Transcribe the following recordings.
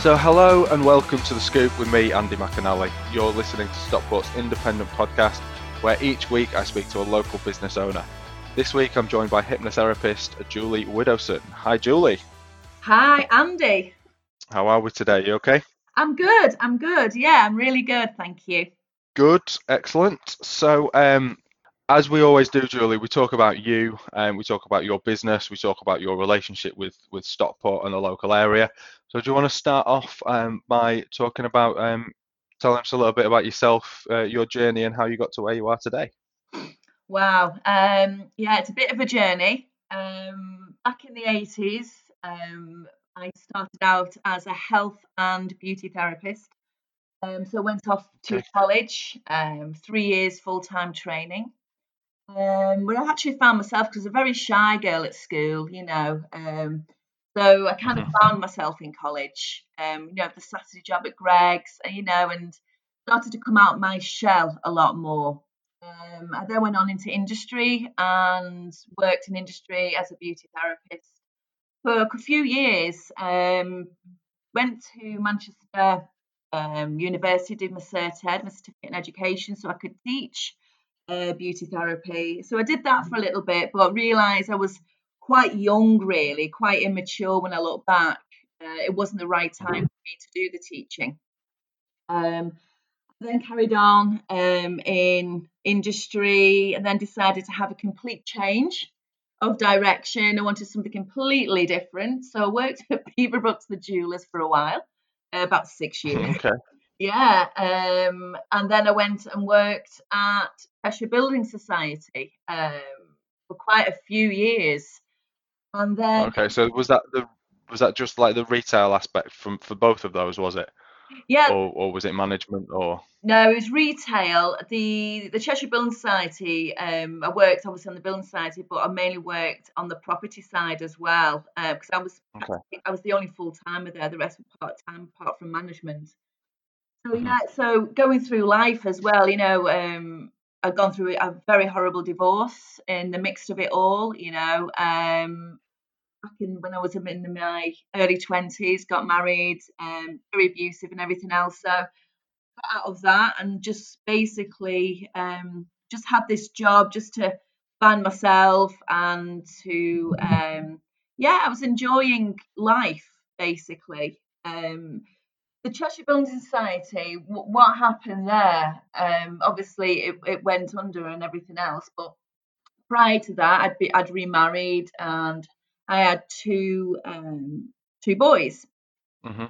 So, hello and welcome to The SKoop with me, Andy McAnally. You're listening to Stockport's independent podcast, where each week I speak to a local business owner. This week I'm joined by hypnotherapist Julie Widowson. Hi, Julie. Hi, Andy. How are we today? You okay? I'm good. I'm good. Yeah, I'm really good. Thank you. Good, excellent. So, um, as we always do, Julie, we talk about you and we talk about your business, we talk about your relationship with with Stockport and the local area. So, do you want to start off um, by talking about um, telling us a little bit about yourself, uh, your journey, and how you got to where you are today? Wow. Um, yeah, it's a bit of a journey. Um, back in the 80s, um, I started out as a health and beauty therapist. Um, so I went off to college, um, three years full time training. Um, where I actually found myself because I was a very shy girl at school, you know. Um, so I kind of found myself in college, um, you know, the Saturday job at Greggs, uh, you know, and started to come out my shell a lot more. Um, I then went on into industry and worked in industry as a beauty therapist for a few years. Um, went to Manchester um, University, did my cert ed, my certificate in education, so I could teach uh, beauty therapy. So I did that for a little bit, but realised I was quite young, really, quite immature when I look back. Uh, it wasn't the right time for me to do the teaching. Um, then carried on um, in industry and then decided to have a complete change of direction. I wanted something completely different. So I worked at Beaverbrooks the Jewelers for a while, uh, about six years. Okay. Yeah, um, and then I went and worked at Cheshire Building Society um, for quite a few years, and then Okay. So, was that the was that just like the retail aspect from for both of those? Was it, yeah, or or was it management? Or no, it was retail. The the Cheshire Building Society. Um, I worked obviously on the Building Society, but I mainly worked on the property side as well because I was Okay. I was the only full timer there. The rest were part time, apart from management. So Mhm. yeah, so going through life as well, you know, um, I've gone through a very horrible divorce in the mix of it all, you know. Um, back in when I was in my early twenties, got married, um, very abusive and everything else. So got out of that and just basically um, just had this job just to find myself and to um, yeah, I was enjoying life basically. Um, the Cheshire Building Society, w- what happened there? Um, obviously, it, it went under and everything else. But prior to that, I'd be I'd remarried and I had two um, two boys. hmm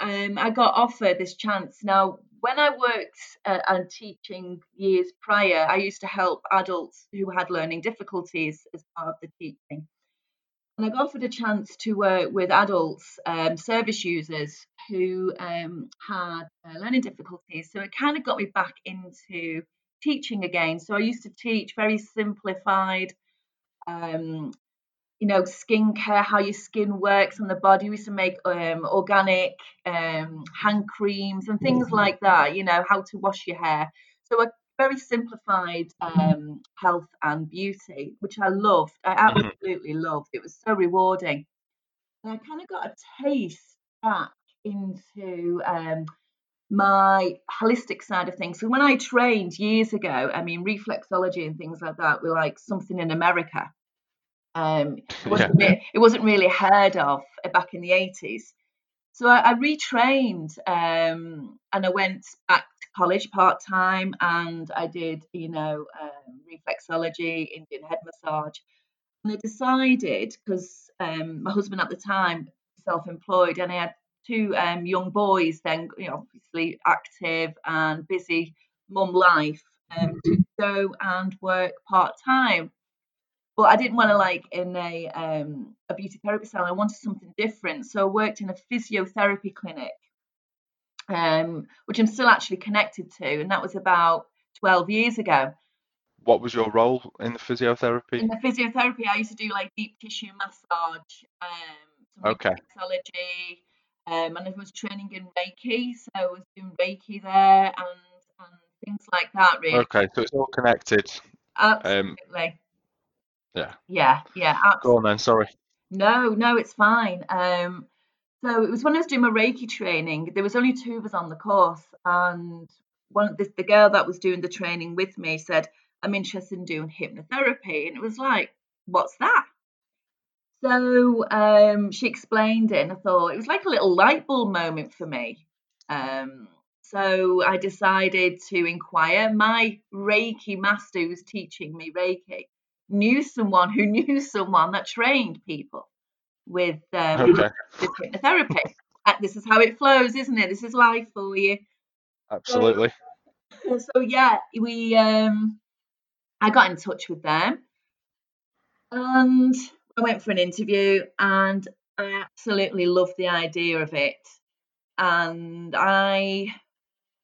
Um, I got offered this chance. Now, when I worked uh, and teaching years prior, I used to help adults who had learning difficulties as part of the teaching. And I got offered a chance to work with adults, um, service users who um, had uh, learning difficulties. So it kind of got me back into teaching again. So I used to teach very simplified, um, you know, skincare, how your skin works on the body. We used to make um, organic um, hand creams and things like that, you know, how to wash your hair. So a very simplified um, health and beauty, which I loved. I Mhm. absolutely loved. It was so rewarding. And I kind of got a taste back into um, my holistic side of things. So when I trained years ago, I mean, reflexology and things like that were like something in America. Um, it wasn't re- it wasn't really heard of uh, back in the 80s. So I, I retrained um, and I went back college part time and I did, you know, um, reflexology, Indian head massage. And I decided because um, my husband at the time self employed and I had two um, young boys, then, you know, obviously active and busy mum life, um, to go and work part time but I didn't want to like in a um, a beauty therapy salon. I wanted something different, so I worked in a physiotherapy clinic, um, which I'm still actually connected to, and that was about 12 years ago. What was your role in the physiotherapy? In the physiotherapy, I used to do like deep tissue massage, um, Okay. reflexology, um, and I was training in Reiki, so I was doing Reiki there and and things like that. Really, Okay, so it's all connected. Um, absolutely, yeah. yeah, yeah, absolutely. Go on then. Sorry. No, no, it's fine. Um, So it was when I was doing my Reiki training. There was only two of us on the course, and one the, the girl that was doing the training with me said, "I'm interested in doing hypnotherapy," and it was like, "What's that?" So um, she explained it, and I thought it was like a little light bulb moment for me. Um, so I decided to inquire. My Reiki master who was teaching me Reiki knew someone who knew someone that trained people with, um, Okay. with hypnotherapy. Uh, This is how it flows, isn't it? This is life for you. Absolutely. So yeah, we um, I got in touch with them, and I went for an interview, and I absolutely loved the idea of it. And I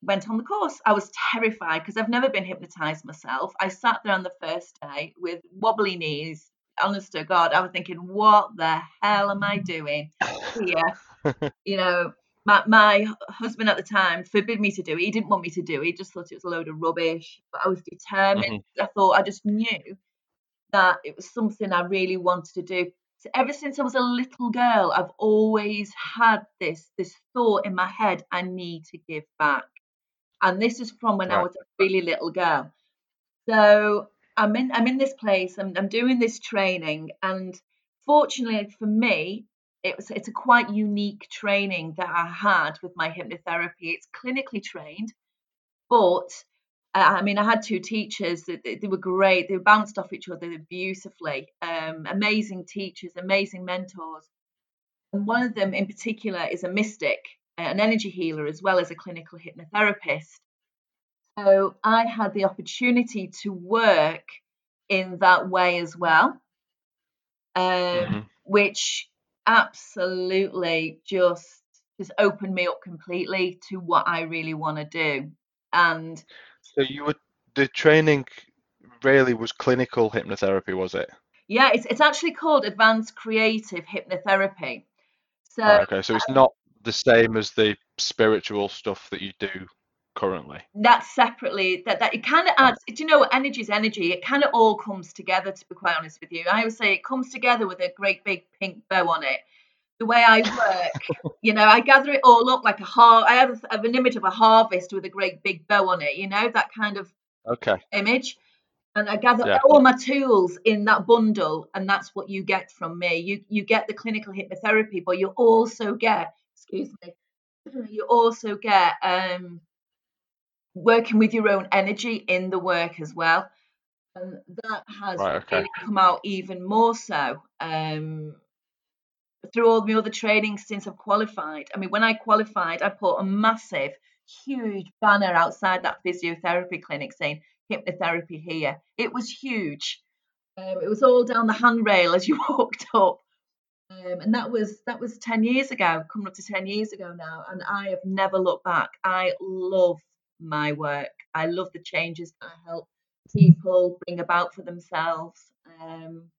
went on the course. I was terrified because I've never been hypnotized myself. I sat there on the first day with wobbly knees. Honest to God, I was thinking, what the hell am I doing here? you know, my, my husband at the time forbid me to do it. He didn't want me to do it. He just thought it was a load of rubbish. But I was determined. Mm-hmm. I thought I just knew that it was something I really wanted to do. So ever since I was a little girl, I've always had this this thought in my head: I need to give back. And this is from when I was a really little girl. So I'm in I'm in this place. I'm I'm doing this training, and fortunately for me, it was it's a quite unique training that I had with my hypnotherapy. It's clinically trained, but uh, I mean, I had two teachers. that They, they were great. They bounced off each other beautifully. Um, amazing teachers, amazing mentors. And one of them in particular is a mystic, an energy healer, as well as a clinical hypnotherapist. So I had the opportunity to work in that way as well, um, Mhm. which absolutely just just opened me up completely to what I really want to do. And So you were the training really was clinical hypnotherapy, was it? yeah, it's it's actually called advanced creative hypnotherapy. So Right, okay, so it's not the same as the spiritual stuff that you do currently. that separately that that it kind of adds do you know what energy is energy it kind of all comes together to be quite honest with you i always say it comes together with a great big pink bow on it the way i work you know i gather it all up like a har i have, a, have an image of a harvest with a great big bow on it you know that kind of Okay. image and i gather Yeah. all my tools in that bundle and that's what you get from me you you get the clinical hypnotherapy but you also get excuse me you also get um working with your own energy in the work as well and that has Right, okay. come out even more so um through all my other training since I've qualified. I mean, when I qualified, I put a massive, huge banner outside that physiotherapy clinic saying hypnotherapy here. It was huge. Um, it was all down the handrail as you walked up. Um, and that was that was 10 years ago, coming up to 10 years ago now. And I have never looked back. I love my work. I love the changes that I help people bring about for themselves. Um,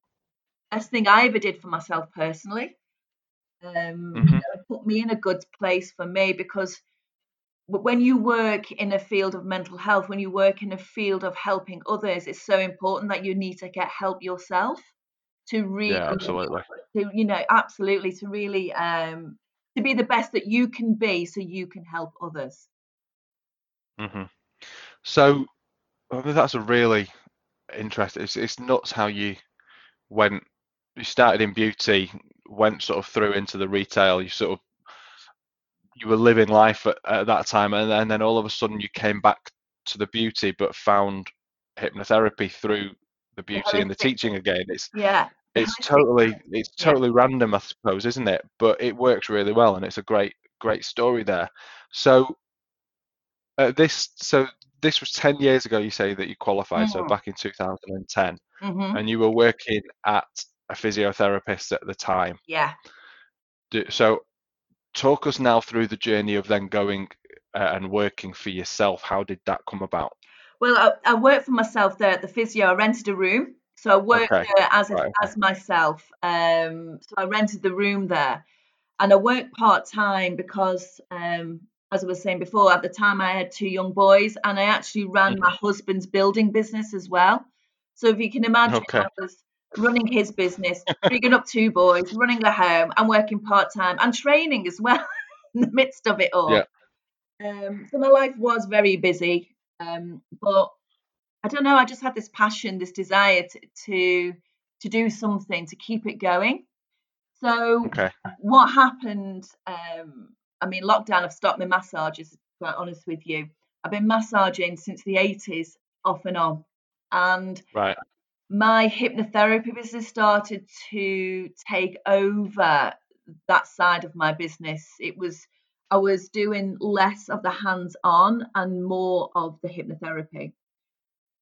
best thing I ever did for myself personally. Um, Mhm. know, put me in a good place for me because when you work in a field of mental health, when you work in a field of helping others, it's so important that you need to get help yourself to really, Yeah, absolutely. to you know, absolutely to really um, to be the best that you can be, so you can help others. Hmm So I mean, that's a really interesting. It's, it's nuts how you went. You started in beauty, went sort of through into the retail. You sort of you were living life at, at that time, and then, and then all of a sudden you came back to the beauty, but found hypnotherapy through the beauty and the teaching again. It's Yeah, it's totally it's Yeah. totally random, I suppose, isn't it? But it works really well, and it's a great great story there. So uh, this so this was 10 years ago. You say that you qualified, so Mm, back in 2010, mhm. and you were working at a physiotherapist at the time. Yeah. Do- So talk us now through the journey of then going uh, and working for yourself. How did that come about? Well, I, I worked for myself there at the physio. I rented a room, so I worked Okay, there as a, right, as myself. Um, so I rented the room there, and I worked part time because, um, as I was saying before, at the time I had two young boys, and I actually ran Mhm. my husband's building business as well. So if you can imagine, Okay, I was running his business, bringing up two boys, running the home, and working part time and training as well in the midst of it all. Yeah. Um, so my life was very busy, um, but I don't know. I just had this passion, this desire to to, to do something to keep it going. So Okay. what happened? Um, I mean, lockdown. I've stopped my massages. To be quite honest with you, I've been massaging since the 80s, off and on, and Right. my hypnotherapy business started to take over that side of my business. It was I was doing less of the hands-on and more of the hypnotherapy.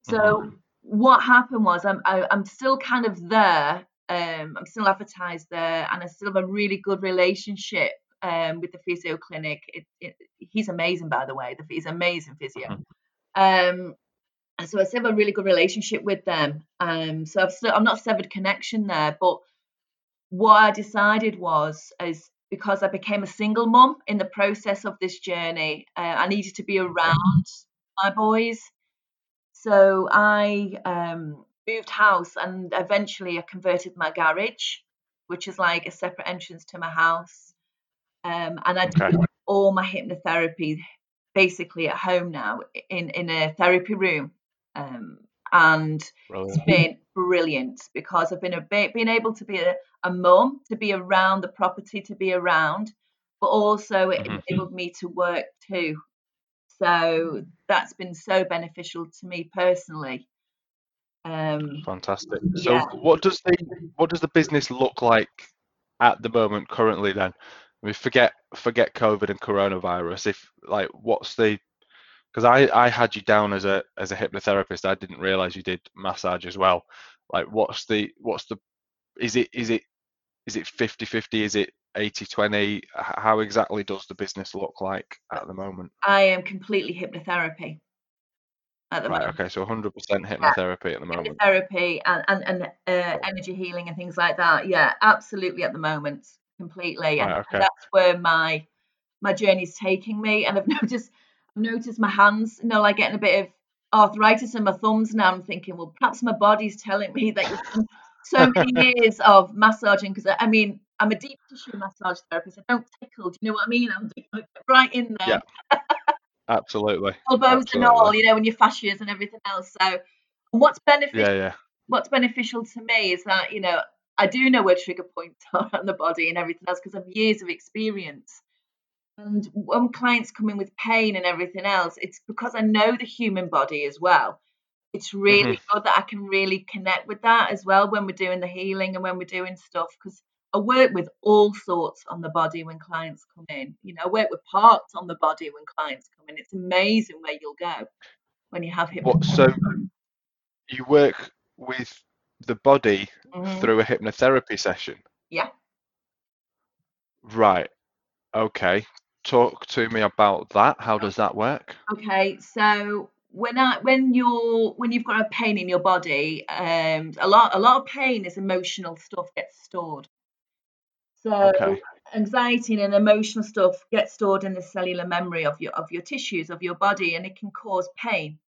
So Mhm. what happened was I'm I, I'm still kind of there. Um, I'm still advertised there, and I still have a really good relationship um, with the physio clinic. It, it, he's amazing, by the way. The, he's amazing physio. Mhm. Um, and so I still have a really good relationship with them. Um, so I've still, I'm not severed connection there, but what I decided was is because I became a single mum in the process of this journey, uh, I needed to be around my boys. So I um, moved house and eventually I converted my garage, which is like a separate entrance to my house. Um, and I Okay. do all my hypnotherapy basically at home now in, in a therapy room. Um, and it's been brilliant because I've been a, been able to be a, a mum, to be around the property, to be around, but also it Mhm. enabled me to work too. So that's been so beneficial to me personally. Um, Fantastic. So yeah. what does the what does the business look like at the moment currently then? I mean, forget forget COVID and coronavirus. If like what's the because I I had you down as a as a hypnotherapist. I didn't realize you did massage as well. Like what's the what's the is it is it is it 50-50? Is it 80-20? How exactly does the business look like at the moment? I am completely hypnotherapy at the Right, moment. okay, so 100% hypnotherapy at the moment. Hypnotherapy and and, and uh, energy healing and things like that. Yeah, absolutely at the moment, completely. And Right, okay. that's where my my journey's taking me. And I've noticed I've noticed my hands, you know, like getting a bit of arthritis in my thumbs now. I'm thinking, well, perhaps my body's telling me that you've done so many years of massaging. Because uh, I mean, I'm a deep tissue massage therapist. I don't tickle. Do you know what I mean? I'm right in there Yeah. Absolutely. elbows and all, you know, and your fascias and everything else. So, and what's beneficial, Yeah, yeah. what's beneficial to me is that you know I do know where trigger points are on the body and everything else because I've years of experience. And when clients come in with pain and everything else, it's because I know the human body as well. It's really Mhm. good that I can really connect with that as well when we're doing the healing and when we're doing stuff because I work with all sorts on the body when clients come in. You know, I work with parts on the body when clients come in. It's amazing where you'll go when you have What so you work with the body Mhm. through a hypnotherapy session? Yeah. Right. Okay. Talk to me about that. How does that work? Okay, so when I when you're when you've got a pain in your body, um, a lot a lot of pain is emotional stuff gets stored. So Okay. anxiety and emotional stuff gets stored in the cellular memory of your of your tissues of your body, and it can cause pain.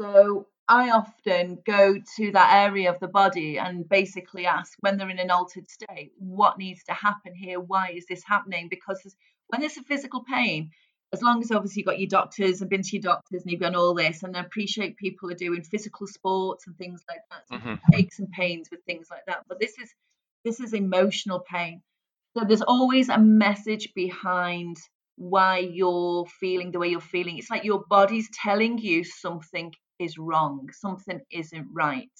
So I often go to that area of the body and basically ask when they're in an altered state, what needs to happen here? Why is this happening? Because when there's a physical pain, as long as obviously you've got your doctors and been to your doctors and you've done all this, and I appreciate people are doing physical sports and things like that, so hmm aches and pains with things like that. But this is this is emotional pain. So there's always a message behind why you're feeling the way you're feeling. It's like your body's telling you something is wrong, something isn't right.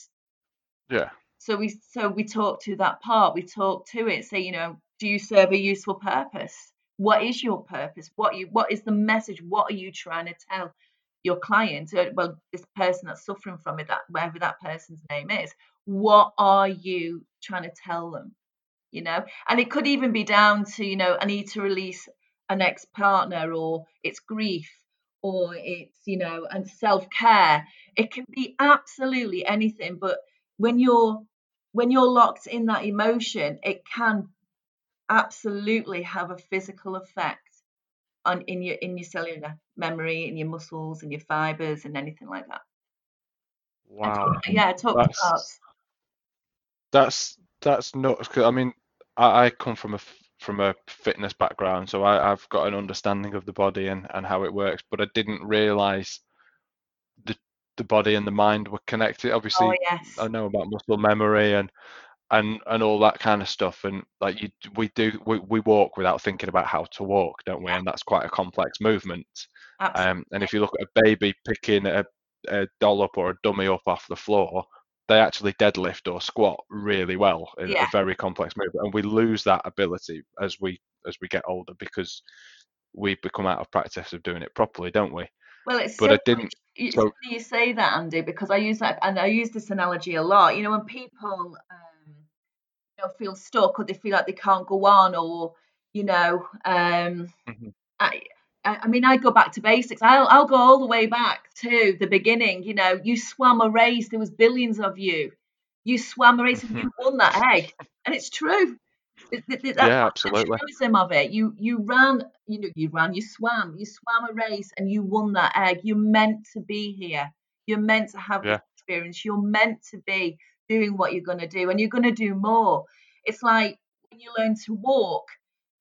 Yeah. So we so we talk to that part, we talk to it, say, you know, do you serve a useful purpose? What is your purpose? What you what is the message? What are you trying to tell your client? Well, this person that's suffering from it, that whatever that person's name is, what are you trying to tell them? you know and it could even be down to you know i need to release an ex-partner or it's grief or it's you know and self-care it can be absolutely anything but when you're when you're locked in that emotion it can absolutely have a physical effect on in your in your cellular memory in your muscles and your fibers and anything like that Wow. talk, yeah talk That's parts That's that's nuts. 'cause, I mean, I, I come from a from a fitness background, so I, I've got an understanding of the body and, and how it works, but I didn't realize the the body and the mind were connected. Oh Obviously, yes, I know about muscle memory and and and all that kind of stuff, and like you, we do we, we walk without thinking about how to walk, don't we? And that's quite a complex movement. Um, and if you look at a baby picking a, a dollop or a dummy up off the floor, they actually deadlift or squat really well in a very complex movement, and we lose that ability as we as we get older because we become out of practice of doing it properly, don't we? Well, it's But so I didn't. it's So you say that, Andy, because I use that and I use this analogy a lot. You know, when people um, you know, feel stuck or they feel like they can't go on, or you know, um, Mhm. I, I I mean, I go back to basics. I'll I'll go all the way back to the beginning. You know, you swam a race. There was billions of you. You swam a race and you mm-hmm. won that egg, and it's true. Th- th- That, yeah, absolutely. of it. You you ran, you know, you ran, you swam, you swam a race, and you won that egg. You're meant to be here. You're meant to have Yeah, experience. You're meant to be doing what you're going to do, and you're going to do more. It's like when you learn to walk.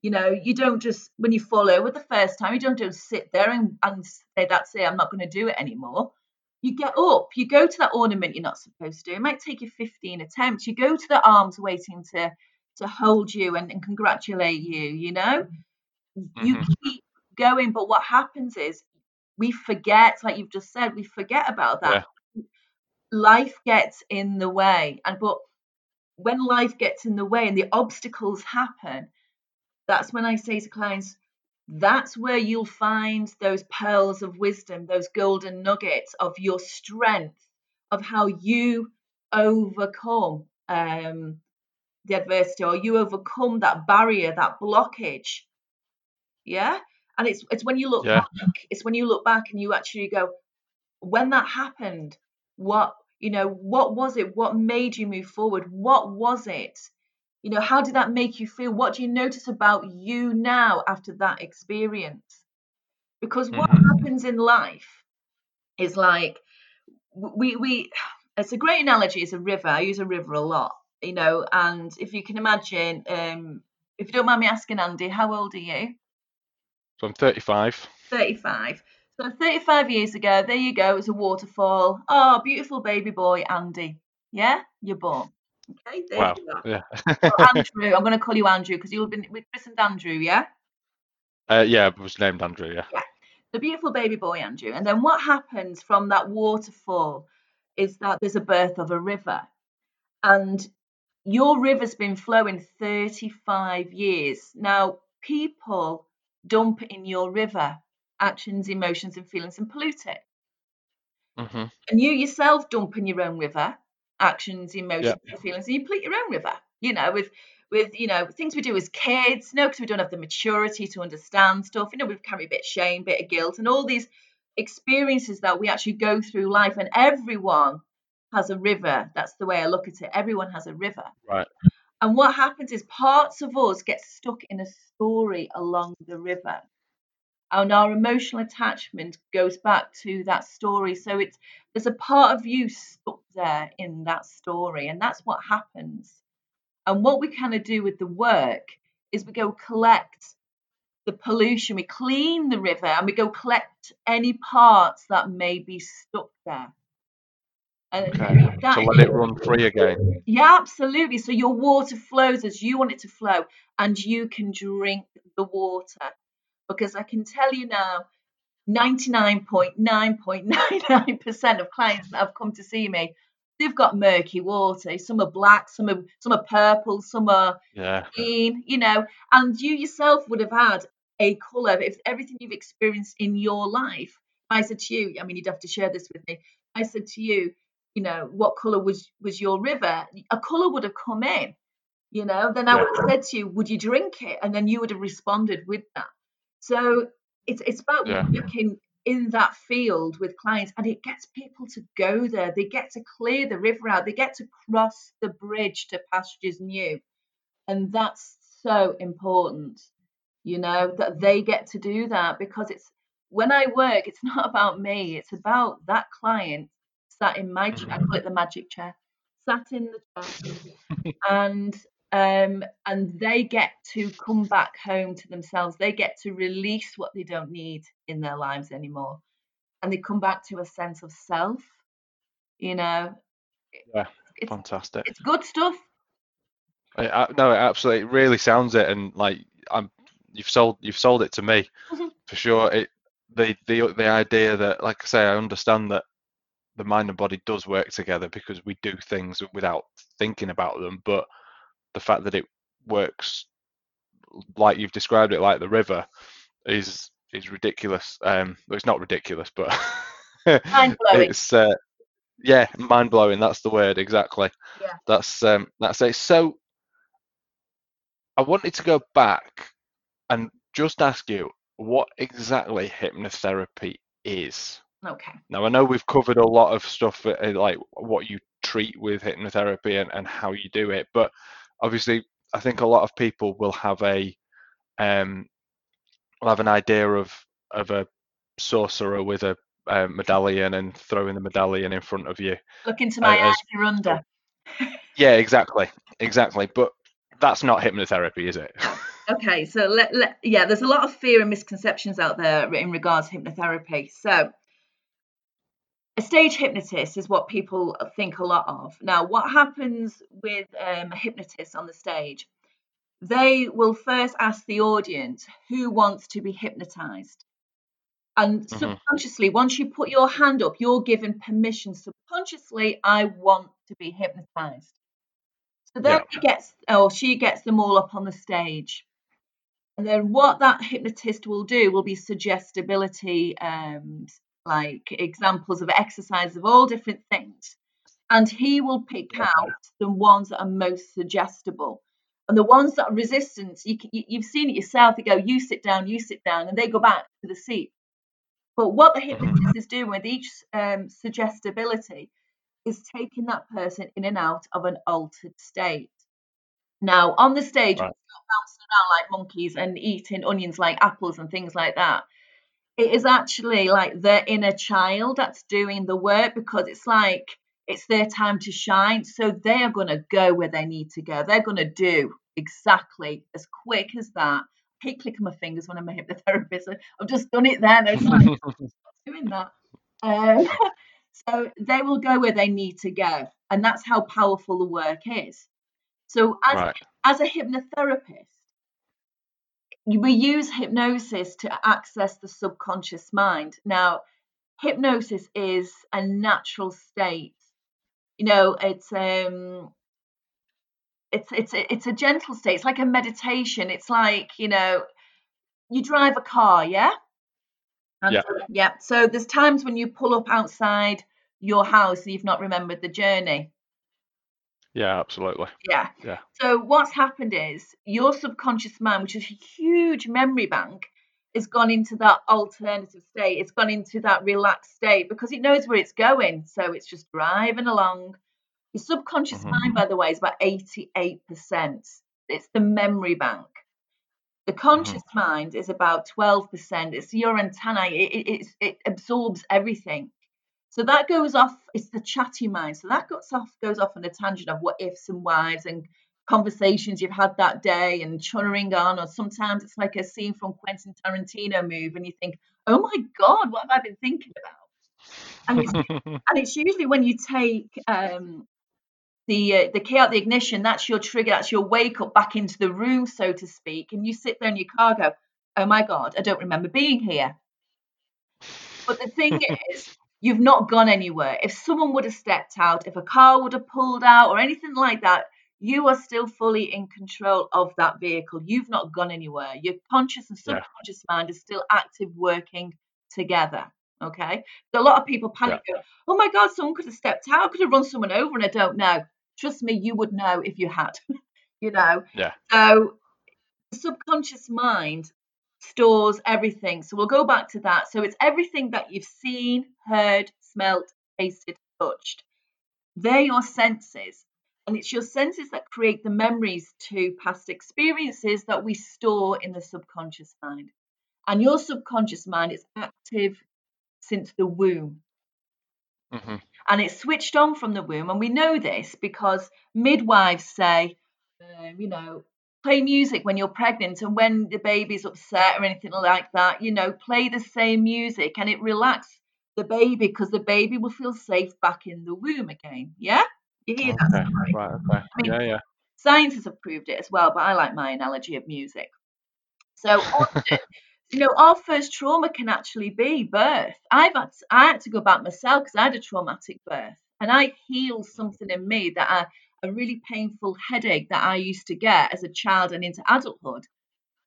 You know, you don't just when you fall over the first time, you don't just sit there and, and say, "That's it, I'm not going to do it anymore." You get up, you go to that ornament you're not supposed to. do. It might take you 15 attempts. You go to the arms waiting to to hold you and, and congratulate you, you know? You hmm keep going, but what happens is we forget, like you've just said, we forget about that. yeah, Life gets in the way. And but when life gets in the way and the obstacles happen, that's when I say to clients, that's where you'll find those pearls of wisdom, those golden nuggets of your strength, of how you overcome um, the adversity or you overcome that barrier, that blockage. Yeah. And it's it's when you look yeah, back, it's when you look back and you actually go, when that happened, what you know, what was it? What made you move forward? What was it? You know, how did that make you feel? What do you notice about you now after that experience? Because what hmm happens in life is like we we it's a great analogy it's a river i use a river a lot you know and if you can imagine um if you don't mind me asking andy how old are you? So I'm 35. 35 so 35 years ago there you go it's a waterfall. Oh beautiful baby boy andy. Yeah? You're born okay there Wow. you are Yeah. well, andrew i'm going to call you andrew because you've been with christened andrew yeah uh, yeah, it was named Andrew. Yeah. yeah the beautiful baby boy andrew and then what happens from that waterfall is that there's a birth of a river and your river's been flowing 35 years. Now, people dump in your river actions, emotions, and feelings and pollute it. hmm And you yourself dump in your own river actions, Yeah. emotions, and feelings, and you pollute your own river. You know, with with you know things we do as kids, no, because we don't have the maturity to understand stuff. You know, we carry a bit of shame, bit of guilt, and all these experiences that we actually go through life. And everyone has a river. That's the way I look at it. Everyone has a river. Right. And what happens is parts of us get stuck in a story along the river. And our emotional attachment goes back to that story. So it's there's a part of you stuck there in that story. And that's what happens. And what we kind of do with the work is we go collect the pollution, we clean the river and we go collect any parts that may be stuck there. And Okay. To let it run free again. yeah, absolutely. So your water flows as you want it to flow, and you can drink the water. Because I can tell you now, 99.9.99% of clients that have come to see me, they've got murky water. Some are black, some are some are purple, some are Yeah. green, you know, and you yourself would have had a colour. If everything you've experienced in your life, I said to you, I mean, you'd have to share this with me. I said to you, you know, what colour was was your river? A colour would have come in, you know. Then I would have said to you, would you drink it? And then you would have responded with that. So it's it's about Yeah. working in that field with clients, and it gets people to go there. They get to clear the river out. They get to cross the bridge to pastures new, and that's so important. You know that they get to do that because it's when I work, it's not about me. It's about that client sat in my, ch- I hmm call it the magic chair, sat in the chair, and um, and they get to come back home to themselves. They get to release what they don't need in their lives anymore, and they come back to a sense of self. You know, Yeah, it's fantastic. it's good stuff. I, I, no, it absolutely it really sounds it, and like I'm, you've sold you've sold it to me Mhm. for sure. It the the the idea that, like I say, I understand that the mind and body does work together because we do things without thinking about them, but the fact that it works like you've described it, like the river, is is ridiculous. Um, well, it's not ridiculous, but it's uh, yeah, mind blowing. That's the word exactly. Yeah. That's um, that's it. So I wanted to go back and just ask you what exactly hypnotherapy is. Okay. Now I know we've covered a lot of stuff uh, like what you treat with hypnotherapy and, and how you do it, but obviously I think a lot of people will have a um will have an idea of of a sorcerer with a uh, medallion and throwing the medallion in front of you. Look into Uh, my as- eyes, you're under. Yeah, exactly, exactly. But that's not hypnotherapy, is it? Okay, so let, let yeah, there's a lot of fear and misconceptions out there in regards to hypnotherapy. So a stage hypnotist is what people think a lot of. Now, what happens with um, a hypnotist on the stage? They will first ask the audience who wants to be hypnotized. And Mhm. subconsciously, once you put your hand up, you're given permission subconsciously, I want to be hypnotized. So then he gets, or she gets them all up on the stage. And then what that hypnotist will do will be suggestibility, um, like examples of exercise of all different things. And he will pick out the ones that are most suggestible. And the ones that are resistant, you, you, you've seen it yourself. They go, you sit down, you sit down, and they go back to the seat. But what the hypnotist is doing with each um, suggestibility is taking that person in and out of an altered state. Now, on the stage, Right. bouncing around like monkeys and eating onions like apples and things like that. It is actually like their inner child that's doing the work because it's like it's their time to shine. So they are going to go where they need to go. They're going to do exactly as quick as that. I hate clicking my fingers when I'm a hypnotherapist. I've just done it then. It's like, doing that. Um, so they will go where they need to go, and that's how powerful the work is. So as right. as a hypnotherapist, we use hypnosis to access the subconscious mind. Now, hypnosis is a natural state. You know, it's um it's it's a- it's a gentle state. It's like a meditation. It's like, you know, you drive a car, yeah? And Yeah. so- yeah. So there's times when you pull up outside your house and you've not remembered the journey. Yeah, absolutely. Yeah. Yeah. So what's happened is your subconscious mind, which is a huge memory bank, has gone into that alternative state. It's gone into that relaxed state because it knows where it's going. So it's just driving along. Your subconscious Mhm. mind, by the way, is about 88%. It's the memory bank. The conscious mind is about 12%. It's your antennae. It, it, it's- it absorbs everything. So that goes off. It's the chatty mind. So that goes off goes off on a tangent of what ifs and whys and conversations you've had that day and chuttering on. Or sometimes it's like a scene from Quentin Tarantino movie, and you think, "Oh my God, what have I been thinking about?" And it's and it's usually when you take um, the uh, the key out the ignition. That's your trigger. That's your wake up back into the room, so to speak. And you sit there in your car, go, "Oh my God, I don't remember being here." But the thing is, you've not gone anywhere. If someone would have stepped out, if a car would have pulled out, or anything like that, you are still fully in control of that vehicle. You've not gone anywhere. Your conscious and Yeah. subconscious mind is still active, working together. Okay. So a lot of people panic. Go, oh my God, someone could have stepped out. Could have run someone over, and I don't know. Trust me, you would know if you had. you know. Yeah. So the subconscious mind stores everything. So we'll go back to that. So it's everything that you've seen, heard, smelt, tasted, touched. They're your senses. And it's your senses that create the memories to past experiences that we store in the subconscious mind. And your subconscious mind is active since the womb. hmm and it's switched on from the womb. And we know this because midwives say, um, you know, play music when you're pregnant and when the baby's upset or anything like that, you know, play the same music and it relaxes the baby because the baby will feel safe back in the womb again. Yeah? You hear that Okay. story? Right. Okay. I mean, Yeah. Yeah. Science has approved it as well, but I like my analogy of music. So often, you know, our first trauma can actually be birth. I've had to, I had to go back myself because I had a traumatic birth, and I healed something in me that I, a really painful headache that I used to get as a child and into adulthood.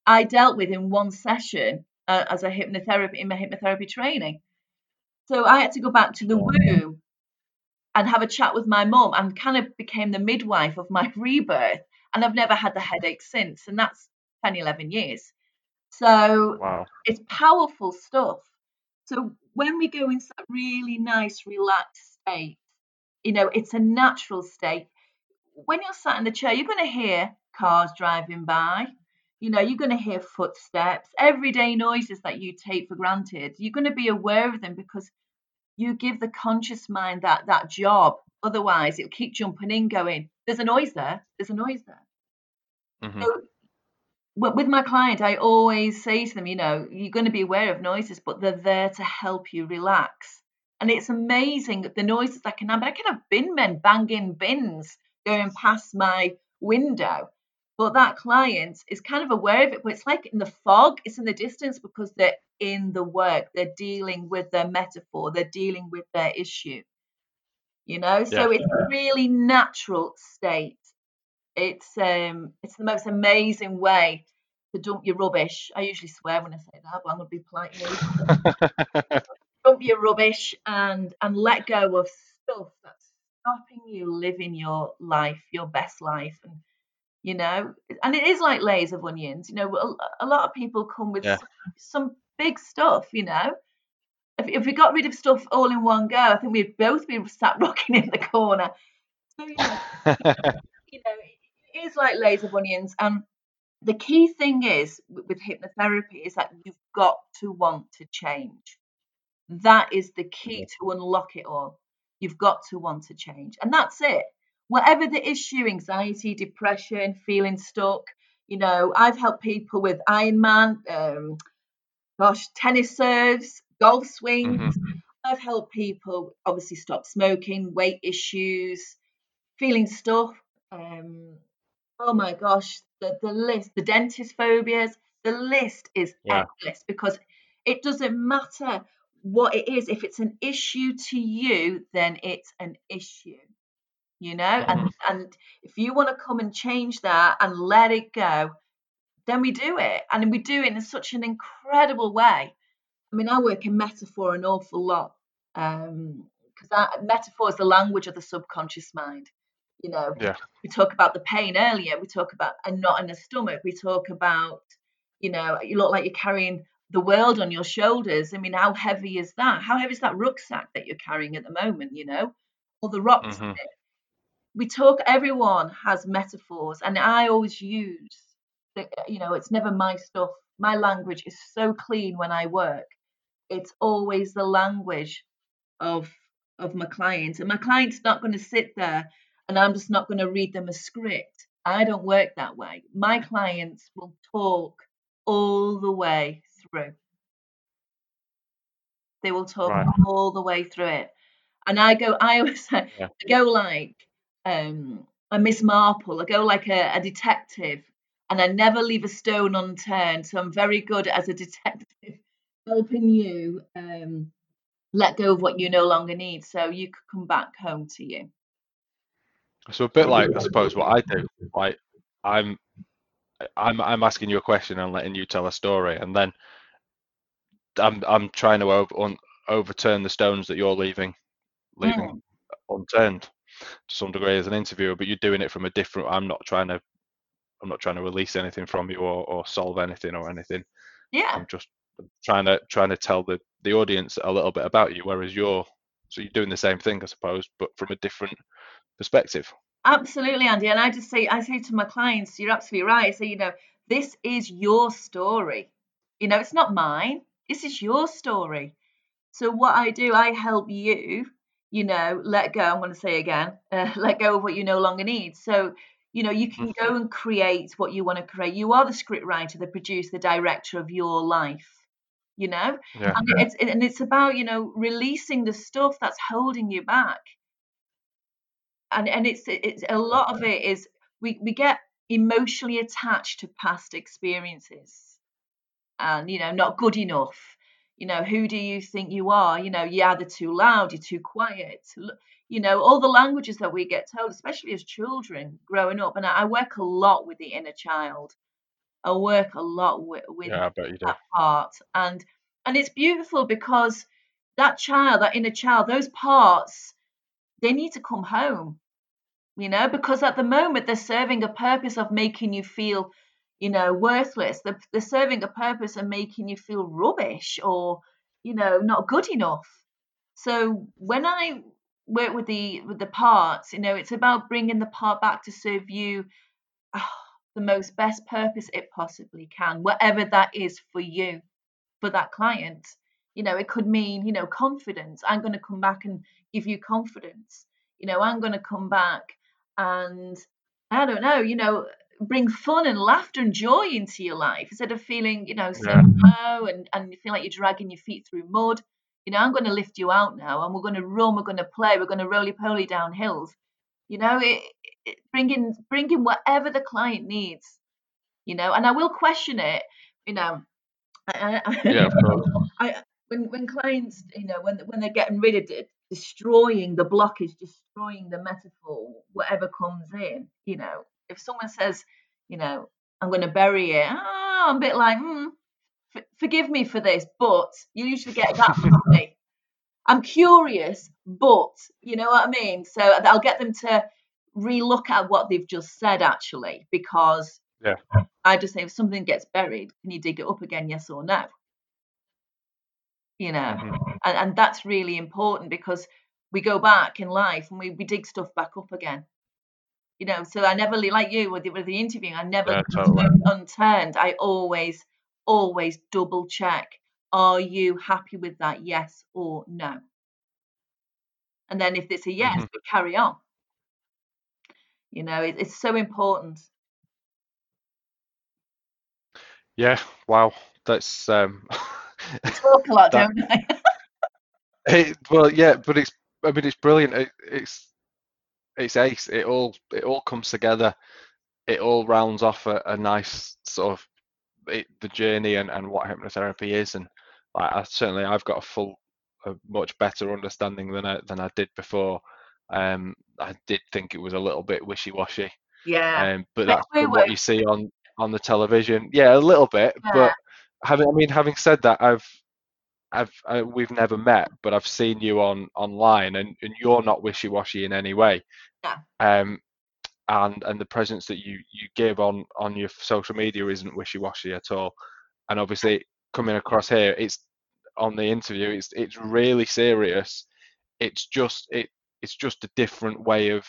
I dealt with in one session uh, as a hypnotherapy in my hypnotherapy training. So I had to go back to the womb and have a chat with my mum and kind of became the midwife of my rebirth. And I've never had the headache since. And that's 10, 11 years. So Wow. it's powerful stuff. So when we go into that really nice, relaxed state, you know, it's a natural state. When you're sat in the chair, you're going to hear cars driving by. You know, you're going to hear footsteps, everyday noises that you take for granted. You're going to be aware of them because you give the conscious mind that that job. Otherwise, it'll keep jumping in, going, "There's a noise there. There's a noise there." hmm So with my client, I always say to them, you know, you're going to be aware of noises, but they're there to help you relax. And it's amazing the noises I can have. I can have bin men banging bins going past my window. But that client is kind of aware of it, but it's like in the fog, it's in the distance because they're in the work, they're dealing with their metaphor, they're dealing with their issue. You know, so Yeah. it's a really natural state it's um it's the most amazing way to dump your rubbish. I usually swear when I say that, but I'm gonna be polite. dump your rubbish and and let go of stopping you living your life, your best life, and you know, and it is like layers of onions. You know, a, a lot of people come with Yeah. some, some big stuff. You know, if if we got rid of stuff all in one go, I think we'd both be sat rocking in the corner. So you know, you know, it is like layers of onions. And the key thing is with hypnotherapy is that you've got to want to change. That is the key to unlock it all. You've got to want to change. And that's it. Whatever the issue, anxiety, depression, feeling stuck, you know, I've helped people with Ironman, um, gosh, tennis serves, golf swings. hmm I've helped people obviously stop smoking, weight issues, feeling stuff. Um, oh my gosh, the, the list, the dentist phobias, the list is Yeah. endless because it doesn't matter what it is. If it's an issue to you, then it's an issue, you know? And Mhm. and if you want to come and change that and let it go, then we do it. And we do it in such an incredible way. I mean, I work in metaphor an awful lot because metaphor is the language of the subconscious mind. You know, Yeah. we talk about the pain earlier. We talk about a knot in the stomach. We talk about, you know, you look like you're carrying the world on your shoulders. I mean, how heavy is that? How heavy is that rucksack that you're carrying at the moment? You know, or the rocks. in hmm it? We talk. Everyone has metaphors, and I always use. The, you know, it's never my stuff. My language is so clean when I work. It's always the language of of my client, and my client's not going to sit there and I'm just not going to read them a script. I don't work that way. My clients will talk all the way through. They will talk Right. all the way through it. And I go, I always Yeah. I go like um, a Miss Marple. I go like a, a detective, and I never leave a stone unturned. So I'm very good as a detective, helping you um, let go of what you no longer need, so you could come back home to you. So a bit like I suppose what I do. Like I'm I'm I'm asking you a question and letting you tell a story, and then I'm I'm trying to over, un, overturn the stones that you're leaving leaving Mm. unturned to some degree as an interviewer. But you're doing it from a different. I'm not trying to I'm not trying to release anything from you or, or solve anything or anything. Yeah, I'm just trying to trying to tell the the audience a little bit about you. Whereas you're so you're doing the same thing, I suppose, but from a different perspective. absolutely, Andy. And I just say, I say to my clients, you're absolutely right. I say, you know, this is your story. You know, it's not mine. This is your story. So what I do, I help you you know, let go. I'm going to say again, uh, let go of what you no longer need. So, you know, you can Mm-hmm. go and create what you want to create. You are the script writer, the producer, the director of your life. You know, Yeah. and it's and it's about you know releasing the stuff that's holding you back. And and it's it's a lot of it is we we get emotionally attached to past experiences and you know not good enough. You know who do you think you are? You know you're either too loud you're too quiet you know all the languages that we get told especially as children growing up and i work a lot with the inner child. I work a lot with, with Yeah, I bet you do. that part and and it's beautiful because that child that inner child those parts they need to come home you know because at the moment they're serving a purpose of making you feel you know worthless. They're, they're serving a purpose of making you feel rubbish or you know not good enough. So when i work with the with the parts you know it's about bringing the part back to serve you ah, the most best purpose it possibly can whatever that is for you for that client. You know it could mean you know confidence. I'm going to come back and give you confidence. You know i'm going to come back and i don't know you know bring fun and laughter and joy into your life instead of feeling you know so low and and you feel like you're dragging your feet through mud. You know i'm going to lift you out now and we're going to run we're going to play we're going to roly poly down hills. You know it, it bringing bringing whatever the client needs you know and i will question it you know. I, I, Yeah. I when when clients, you know, when when they're getting rid of it, destroying the blockage, destroying the metaphor, whatever comes in, you know, if someone says, you know, I'm going to bury it, ah, I'm a bit like, hmm, f- forgive me for this, but you usually get that from me. I'm curious, but you know what I mean. So I'll get them to relook at what they've just said, actually, because Yeah. I just say if something gets buried, can you dig it up again? Yes or no? You know, Mhm. and, and that's really important because we go back in life and we, we dig stuff back up again. You know, so I never like you with the, with the interviewing. I never Yeah, totally. unturned. I always, always double check. Are you happy with that? Yes or no? And then if it's a yes, Mhm. we carry on. You know, it, it's so important. Yeah. Wow. That's um. I talk a lot, that don't I? it, well, yeah, but it's I mean it's brilliant. It, it's it's ace. It all it all comes together. It all rounds off a, a nice sort of it, the journey and, and what hypnotherapy is. And like, I certainly I've got a full, a much better understanding than I than I did before. Um, I did think it was a little bit wishy-washy. yeah. Um, but that's what you see on on the television. Yeah, a little bit. yeah, But having, I mean, having said that, I've I've I, we've never met, but I've seen you on online, and, and you're not wishy-washy in any way. yeah, Um, and and the presence that you you give on on your social media isn't wishy-washy at all. And obviously, coming across here, it's on the interview. It's it's really serious. It's just it it's just a different way of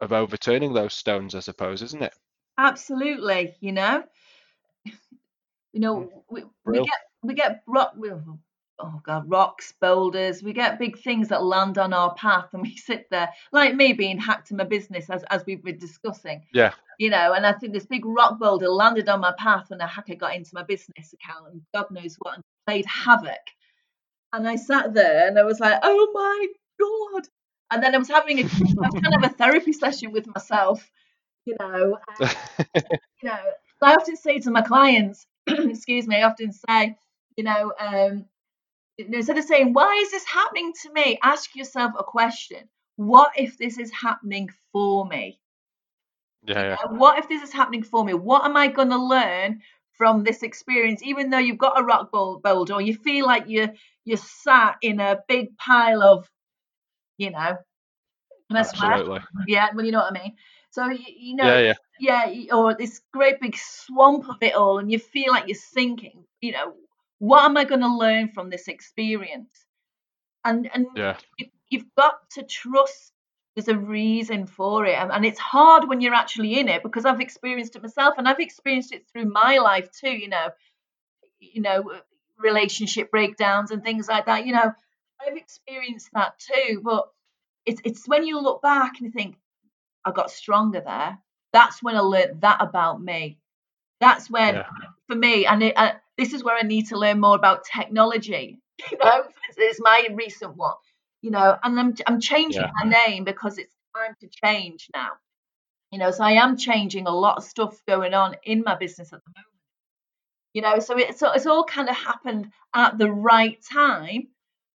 of overturning those stones, I suppose, isn't it? absolutely. You know, you Mm, know, we, we get we get we- oh god, rocks, boulders. We get big things that land on our path, and we sit there, like me being hacked in my business, as as we've been discussing. Yeah. You know, and I think this big rock boulder landed on my path when a hacker got into my business account, and God knows what, and played havoc. And I sat there, and I was like, oh my god. And then I was having a kind of a therapy session with myself. You know, and you know, I often say to my clients, excuse me, I often say, you know, um, you know, instead of saying, why is this happening to me? Ask yourself a question. What if this is happening for me? Yeah, yeah. Uh, What if this is happening for me? What am I going to learn from this experience? Even though you've got a rock boulder, or you feel like you're you're sat in a big pile of, you know? Absolutely. Yeah, well, you know what I mean. So you, you know, Yeah, yeah. yeah, or this great big swamp of it all, and you feel like you're sinking. You know, what am I going to learn from this experience? And and Yeah. you, you've got to trust there's a reason for it, and, and it's hard when you're actually in it because I've experienced it myself, and I've experienced it through my life too. You know, you know, relationship breakdowns and things like that. You know, I've experienced that too, but it's it's when you look back and you think, I got stronger there. That's when I learned that about me. That's when, Yeah. for me, and it, uh, this is where I need to learn more about technology. You know, it's my recent one. You know, and I'm I'm changing Yeah. my name because it's time to change now. You know, so I am changing a lot of stuff going on in my business at the moment. You know, so it's it's all kind of happened at the right time.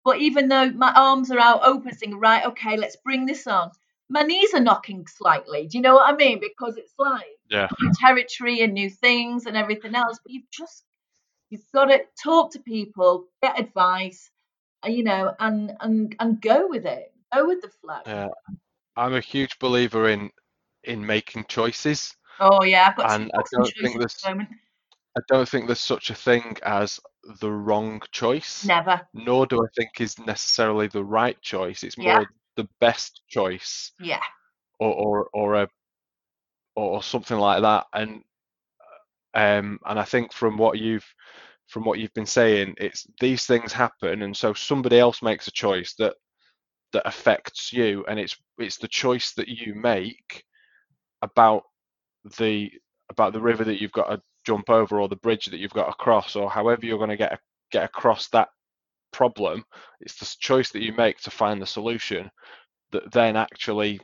But even though my arms are out open, thinking, right, okay, let's bring this on. My knees are knocking slightly. Do you know what I mean? Because it's like Yeah. new territory and new things and everything else. But you've just you've got to talk to people, get advice, uh, you know, and and and go with it. Go with the flow. Yeah. I'm a huge believer in in making choices, Oh yeah, I've got and I don't think there's the. I don't think there's such a thing as the wrong choice, Never. nor do I think is necessarily the right choice. It's Yeah. more the best choice, Yeah. or or or a or something like that. And um, and I think from what you've from what you've been saying, it's these things happen, and so somebody else makes a choice that that affects you, and it's it's the choice that you make about the about the river that you've got to jump over, or the bridge that you've got to cross, or however you're going to get get across that problem. It's the choice that you make to find the solution that then actually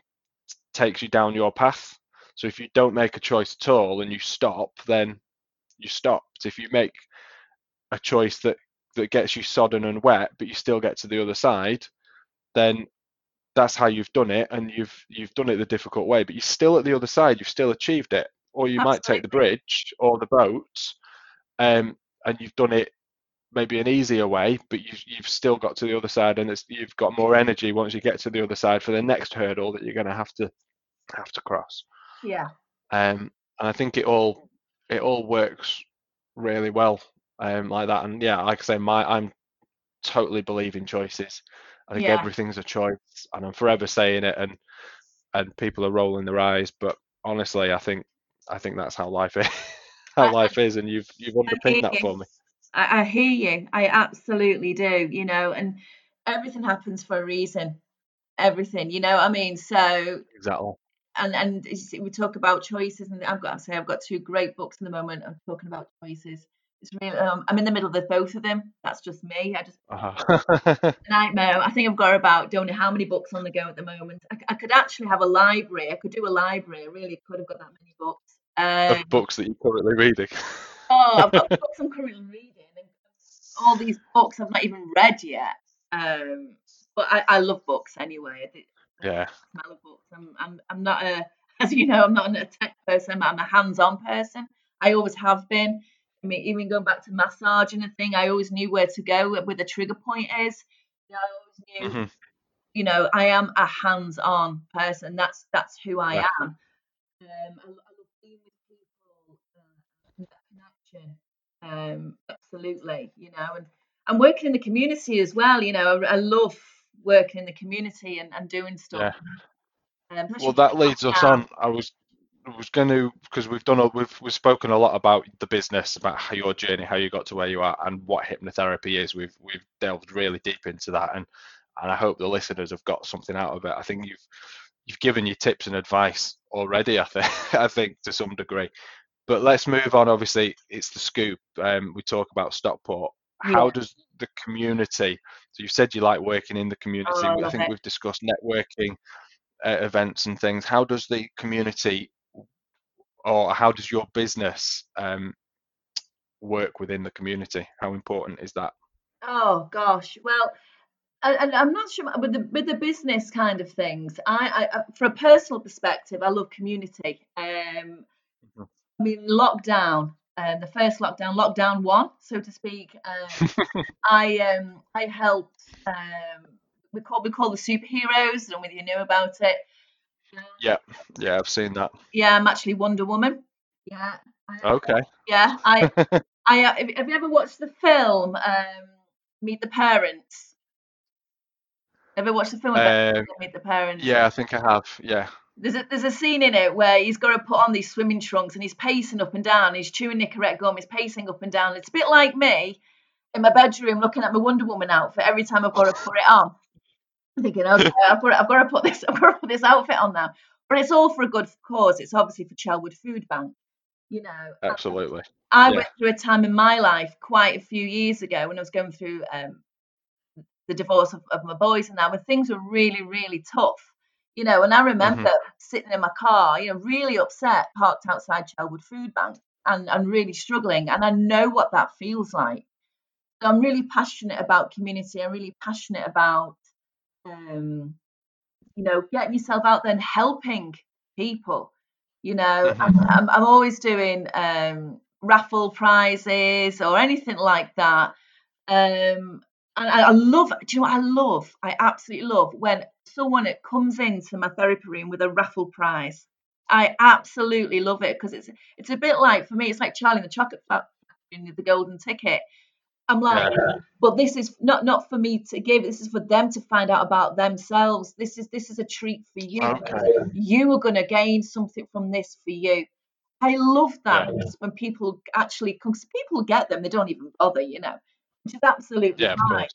takes you down your path. So if you don't make a choice at all and you stop, then you stopped. If you make a choice that that gets you sodden and wet, but you still get to the other side, then that's how you've done it, and you've you've done it the difficult way, but you're still at the other side. You've still achieved it, or you might take the bridge or the boat, um, and you've done it maybe an easier way, but you've you've still got to the other side, and it's, you've got more energy once you get to the other side for the next hurdle that you're going to have to have to cross. Yeah. Um, and I think it all it all works really well um, like that. And yeah, like I say, my I'm totally believe in choices. I think Yeah. everything's a choice, and I'm forever saying it, and and people are rolling their eyes. But honestly, I think I think that's how life is. how life is, and you've you've underpinned that for me. I, I hear you. I absolutely do. You know, and everything happens for a reason. Everything. You know what I mean? So Exactly. And and we talk about choices, and I've got to say I've got two great books in the moment. I'm talking about choices. It's really um, I'm in the middle of both of them. That's just me. I just Uh-huh. nightmare. I think I've got about don't know how many books on the go at the moment. I, I, could actually have a library. I could do a library. I really could have got that many books. Um, books that you're currently reading. oh, I've got books I'm currently reading, and all these books I've not even read yet. Um, but I, I love books anyway. Yeah. smell of books. I'm, I'm, I'm not a, as you know, I'm not a tech person. I'm a hands-on person. I always have been. I mean, even going back to massage and thing, I always knew where to go, where the trigger point is. You know, I always knew. Mhm. You know, I am a hands-on person. That's that's who I Yeah. am. Um, I, I love being with people, uh, connection. Um, absolutely. You know, and and working in the community as well. You know, I, I love working in the community and, and doing stuff. Um, Well, that leads us on. I was was going to because we've done a, we've we've spoken a lot about the business, about how your journey, how you got to where you are, and what hypnotherapy is. We've we've delved really deep into that, and and I hope the listeners have got something out of it. I think you've you've given your tips and advice already. I think I think to some degree. But let's move on. Obviously, it's the SKoop. Um, we talk about Stockport. How Yeah. does the community? So you said you like working in the community. Oh, I I think it. we've discussed networking uh, events and things. How does the community, or how does your business um, work within the community? How important is that? Oh gosh. Well, and I'm not sure with the with the business kind of things. I, I, for a personal perspective, I love community. Um, Mhm. I mean, lockdown, um, the first lockdown, lockdown one, so to speak. Um, I um I helped. Um, we call we call the superheroes. I don't know whether you know about it. Yeah, yeah, I've seen that. yeah, I'm actually Wonder Woman. Yeah. I, Okay. Yeah, I I uh, have you ever watched the film um, Meet the Parents? Ever watched the film about Um, Meet the Parents? yeah, I think I have. Yeah. There's a there's a scene in it where he's got to put on these swimming trunks and he's pacing up and down. He's chewing Nicorette gum. He's pacing up and down. It's a bit like me, in my bedroom looking at my Wonder Woman outfit every time I've got to put it on. I'm thinking, okay, I've got, to, I've got to put this, I've got to put this outfit on now. But it's all for a good cause. It's obviously for Chelwood Food Bank. You know, Absolutely. I Yeah. went through a time in my life quite a few years ago when I was going through um, the divorce of, of my boys and that, when things were really, really tough. You know, and I remember sitting in my car, you know, really upset, parked outside Chelwood Food Bank and, and really struggling. And I know what that feels like. So I'm really passionate about community. I'm really passionate about, um, you know, getting yourself out there and helping people. You know, Mhm. I'm, I'm, I'm always doing um, raffle prizes or anything like that. Um, and I, I love, do you know what I love? I absolutely love when someone that comes into my therapy room with a raffle prize. I absolutely love it because it's it's a bit like for me, it's like Charlie and the Chocolate Factory the golden ticket. I'm like, Yeah. but this is not not for me to give. This is for them to find out about themselves. This is this is a treat for you. Okay. You are going to gain something from this for you. I love that Yeah. because when people actually because people get them, they don't even bother, you know, which is absolutely Yeah, fine.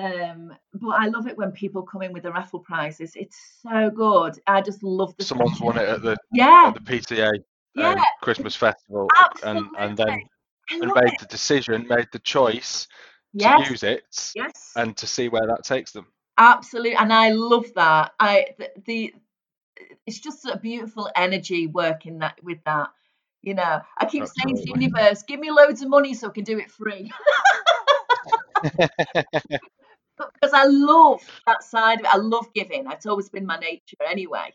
Um, but I love it when people come in with the raffle prizes. It's so good. I just love the Someone's won it at the yeah, at the PTA yeah, um, Christmas festival, and and then. And made it. the decision, made the choice to use it yes. and to see where that takes them. Absolutely, and I love that. I the, the it's just a beautiful energy working that with that. You know, I keep saying to the universe, give me loads of money so I can do it free. because I love that side of it. I love giving. It's always been my nature anyway.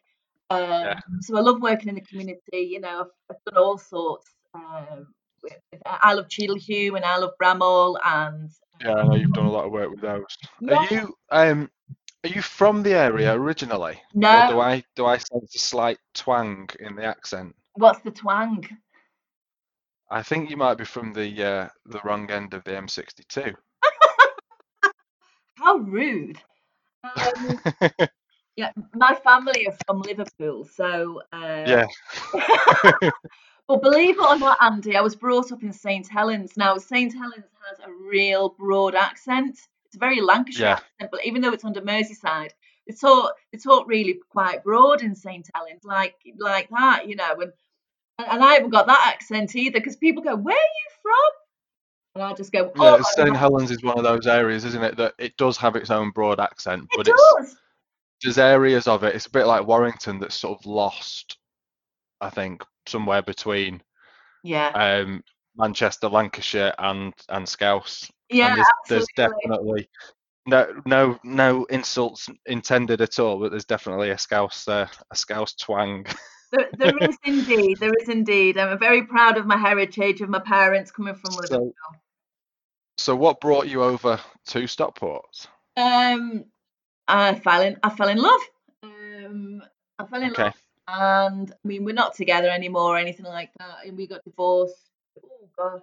Um, Yeah. So I love working in the community. You know, I've, I've done all sorts. Um, with, with- I love Cheadle Hulme and I love Bramhall and Yeah, I know you've done a lot of work with those. yeah, Are you um are you from the area originally? Or do I do I sense a slight twang in the accent? what's the twang? I think you might be from the uh, the wrong end of the M62. How rude. Um, yeah, my family are from Liverpool, so uh, Yeah. But believe it or not, Andy, I was brought up in St Helens. Now, St Helens has a real broad accent. It's a very Lancashire Yeah. accent, but even though it's under Merseyside, they talk they talk really quite broad in St Helens, like like that, you know. And and I haven't got that accent either because people go, "Where are you from?" And I just go, Yeah, "Oh, St my Helens is one of those areas, isn't it, that it does have its own broad accent, it but it's does." there's areas of it. It's a bit like Warrington that's sort of lost, I think, somewhere between Yeah, um, Manchester, Lancashire, and and Scouse. yeah, And there's there's definitely no no no insults intended at all, but there's definitely a Scouse uh, a Scouse twang. There, there is indeed, there is indeed. I'm very proud of my heritage of my parents coming from Liverpool. So so what brought you over to Stockport? Um, I fell in. I fell in love. Um, I fell in Okay. love, and I mean, we're not together anymore or anything like that. And we got divorced. Oh gosh,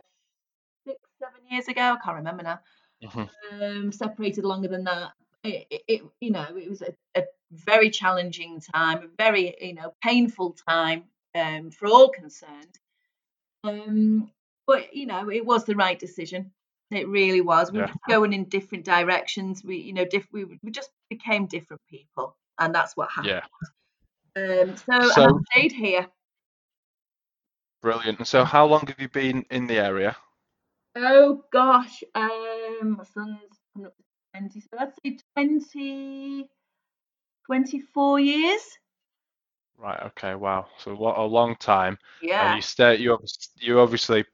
six, seven years ago. I can't remember now. Mhm. Um, separated longer than that. It, it, it you know, it was a, a very challenging time, a very, you know, painful time um, for all concerned. Um, but you know, it was the right decision. It really was. We were just going in different directions. We, you know, diff- we, we just became different people, and that's what happened. Yeah. Um, so, So- I stayed here. Brilliant. And so how long have you been in the area? Oh gosh, um, my son's coming up to twenty, so I'd say 20, 24 years. Right. Okay. Wow. So what a long time. And Yeah, you stay. You obviously, you obviously, uh,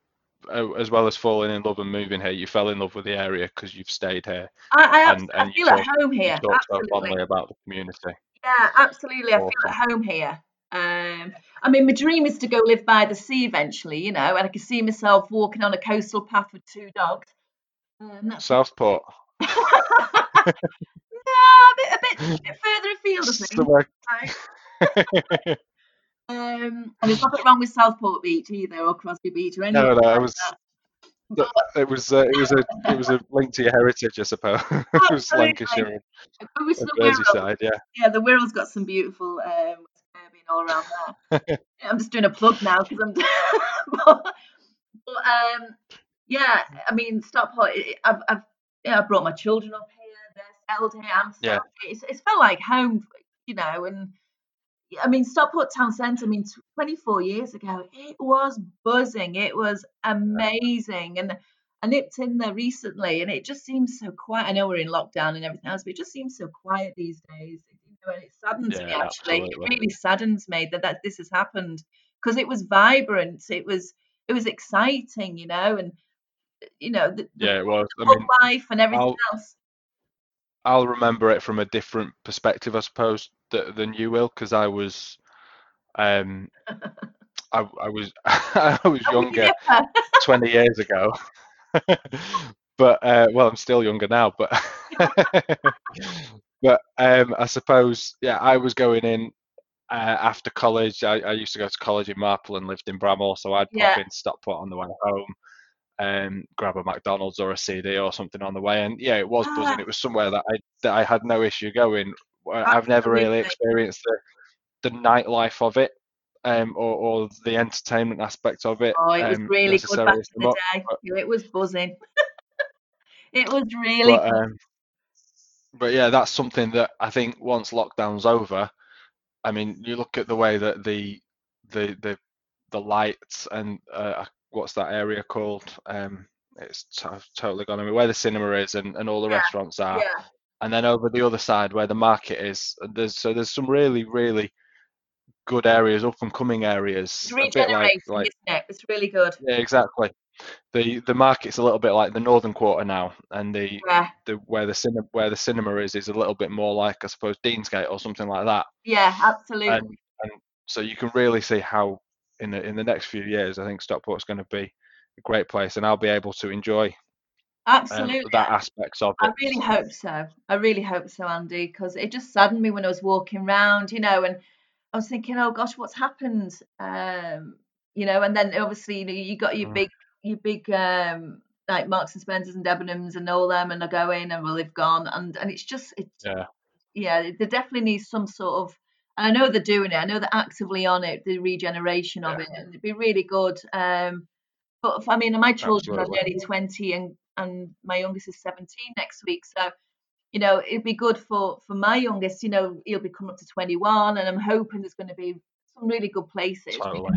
as well as falling in love and moving here, you fell in love with the area because you've stayed here. I, I, and- I and you feel at talk- home You here. so Absolutely. about the community. Yeah, absolutely. I feel at home here. Um, I mean, my dream is to go live by the sea eventually, you know, and I can see myself walking on a coastal path with two dogs. Um, that's Southport. no, a bit, a bit, a bit further afield, I think. Um, and there's nothing wrong with Southport Beach either, or Crosby Beach, or anything. No, no, like it was it was uh, it was a it was a link to your heritage, I suppose. it was. Lancashire and the Wirral, Merseyside, yeah. yeah, the Wirral's got some beautiful um, all around there. I'm just doing a plug now because I'm. but, but um, yeah, I mean, Stockport. I've, I've, yeah, I brought my children up here. They're settled here. I'm Yeah. here. It's, it's felt like home, you know. And I mean, Stockport Town Centre. I mean, 24 years ago, it was buzzing. It was amazing, and I nipped in there recently, and it just seems so quiet. I know we're in lockdown and everything else, but it just seems so quiet these days. And it saddens me actually. absolutely. It really saddens me that, that this has happened because it was vibrant. It was it was exciting, you know, and you know the, the Yeah, it was. I mean, life and everything I'll else. I'll remember it from a different perspective, I suppose, th than you will, because I was um I I was I was younger 20 years ago. But uh, well, I'm still younger now, but but um, I suppose yeah, I was going in uh, after college. I, I used to go to college in Marple and lived in Bramhall, so I'd Yeah. pop in Stockport on the way home, um, grab a McDonald's or a CD or something on the way, and yeah, it was buzzing. Ah, It was somewhere that I that I had no issue going. I've never really experienced the the nightlife of it, um, or, or the entertainment aspect of it, Oh, it was um, really good back in the day. But, It was buzzing. It was really but um, but yeah, that's something that I think once lockdown's over, I mean, you look at the way that the the the the lights and uh, what's that area called? Um, it's t- totally gone. I mean, where the cinema is and, and all the Yeah, restaurants are, yeah, and then over the other side where the market is, there's so there's some really really good areas, up and coming areas, it's a bit like like isn't it? It's really good. yeah, exactly. The the market's a little bit like the northern quarter now, and the Yeah, the where the cinema where the cinema is is a little bit more like I suppose Deansgate or something like that. yeah, absolutely. And and so you can really see how in the in the next few years I think Stockport's going to be a great place, and I'll be able to enjoy um, Absolutely. that aspects of it. I really hope so. I really hope so, Andy, because it just saddened me when I was walking round, you know, and I was thinking, oh gosh, what's happened? Um, you know, and then obviously, you know, you got your Mm, big, your big, um, like Marks and Spencers and Debenhams and all them, and are going, and well, they've gone, and and it's just, it's Yeah, yeah, there definitely needs some sort of, and I know they're doing it. I know they're actively on it, the regeneration of yeah, it, and it'd be really good. Um, but if- I mean, my children are nearly 20 and and my youngest is 17 next week, so you know it'd be good for for my youngest. You know, he'll be coming up to 21, and I'm hoping there's going to be some really good places. Totally.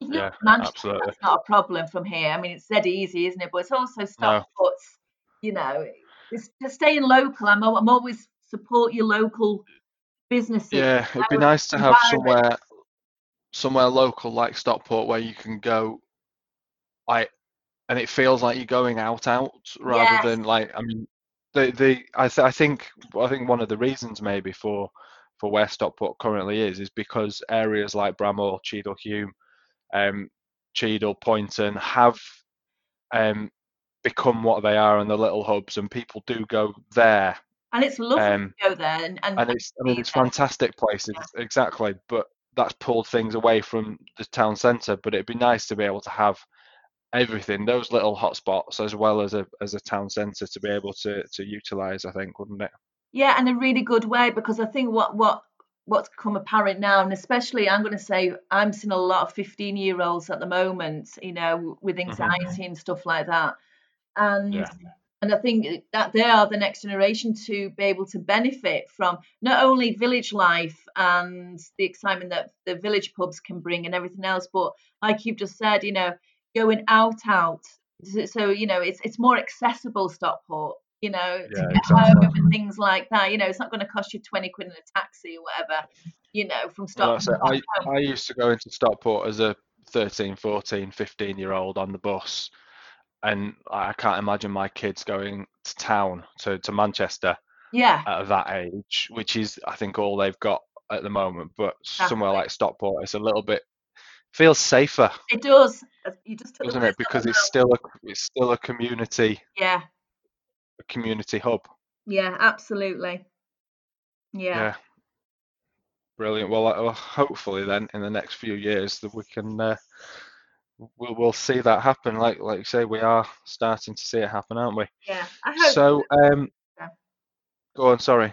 You can go Yeah, Manchester, absolutely. that's not a problem from here. I mean, it's dead easy, isn't it? But it's also No, Stockport's. You know, it's just staying local. I'm I'm always support your local businesses. yeah, it'd be nice to have somewhere somewhere local like Stockport where you can go like and it feels like you're going out out rather Yes. than like I mean the the I th I think I think one of the reasons maybe for for where Stockport currently is is because areas like Bramhall, Cheadle Hulme, um, Cheadle, Poynton have um become what they are and the little hubs and people do go there And it's lovely um to go there and, and, and it's I mean it's there. fantastic places Yeah. exactly but that's pulled things away from the town centre but it'd be nice to be able to have everything those little hotspots as well as a as a town centre to be able to to utilize I think wouldn't it? Yeah, in a really good way because I think what what what's come apparent now, and especially I'm going to say I'm seeing a lot of 15 year olds at the moment, you know, with hmm anxiety and stuff like that, and yeah. and I think that they are the next generation to be able to benefit from not only village life and the excitement that the village pubs can bring and everything else, but like you've just said, you know, going out out. So you know, it's it's more accessible Stockport, you know, to yeah get home and things like that. You know, it's not going to cost you 20 quid in a taxi or whatever, you know, from Stockport home. I I used to go into Stockport as a 13 14 15 year old on the bus and I can't imagine my kids going to town to to Manchester Yeah, at that age, which is I think all they've got at the moment. But somewhere exactly. like Stockport, it's a little bit feels safer, It does. You just doesn't it? Because it's still a it's still a community Yeah, a community hub. yeah, absolutely. Yeah. Yeah, brilliant. Well, well, hopefully then in the next few years that we can uh, we'll we'll see that happen. Like like you say, we are starting to see it happen, aren't we? Yeah, I hope So um, so. go on. Sorry.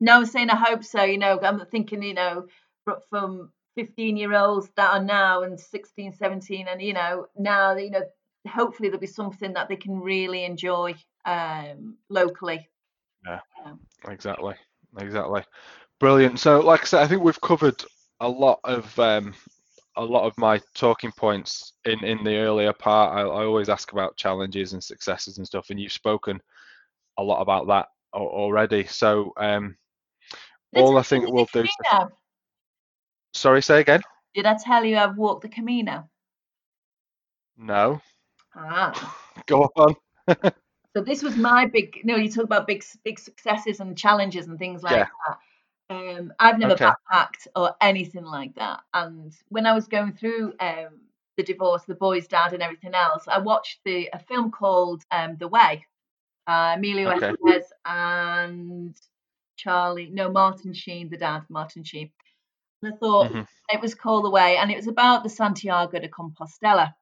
No, I'm saying I hope so. You know, I'm thinking, you know, from 15 year olds that are now and 16, 17, and, you know, now, you know, hopefully there'll be something that they can really enjoy um, locally. Yeah, exactly, exactly. Brilliant. So, like I said, I think we've covered a lot of um, a lot of my talking points in in the earlier part. I, I always ask about challenges and successes and stuff, and you've spoken a lot about that already. So, um, all I think we'll do. Sorry, say again. Did I tell you I've walked the Camino? No. Ah. Go on. so this was my big. You no, know, you talk about big, big successes and challenges and things like yeah. that. Um, I've never okay. backpacked or anything like that. And when I was going through um, the divorce, the boy's dad, and everything else, I watched the a film called um, The Way. Uh, Emilio okay. Estevez and Charlie, no, Martin Sheen, the dad, Martin Sheen. And I thought mm-hmm. it was called The Way, and it was about the Santiago de Compostela,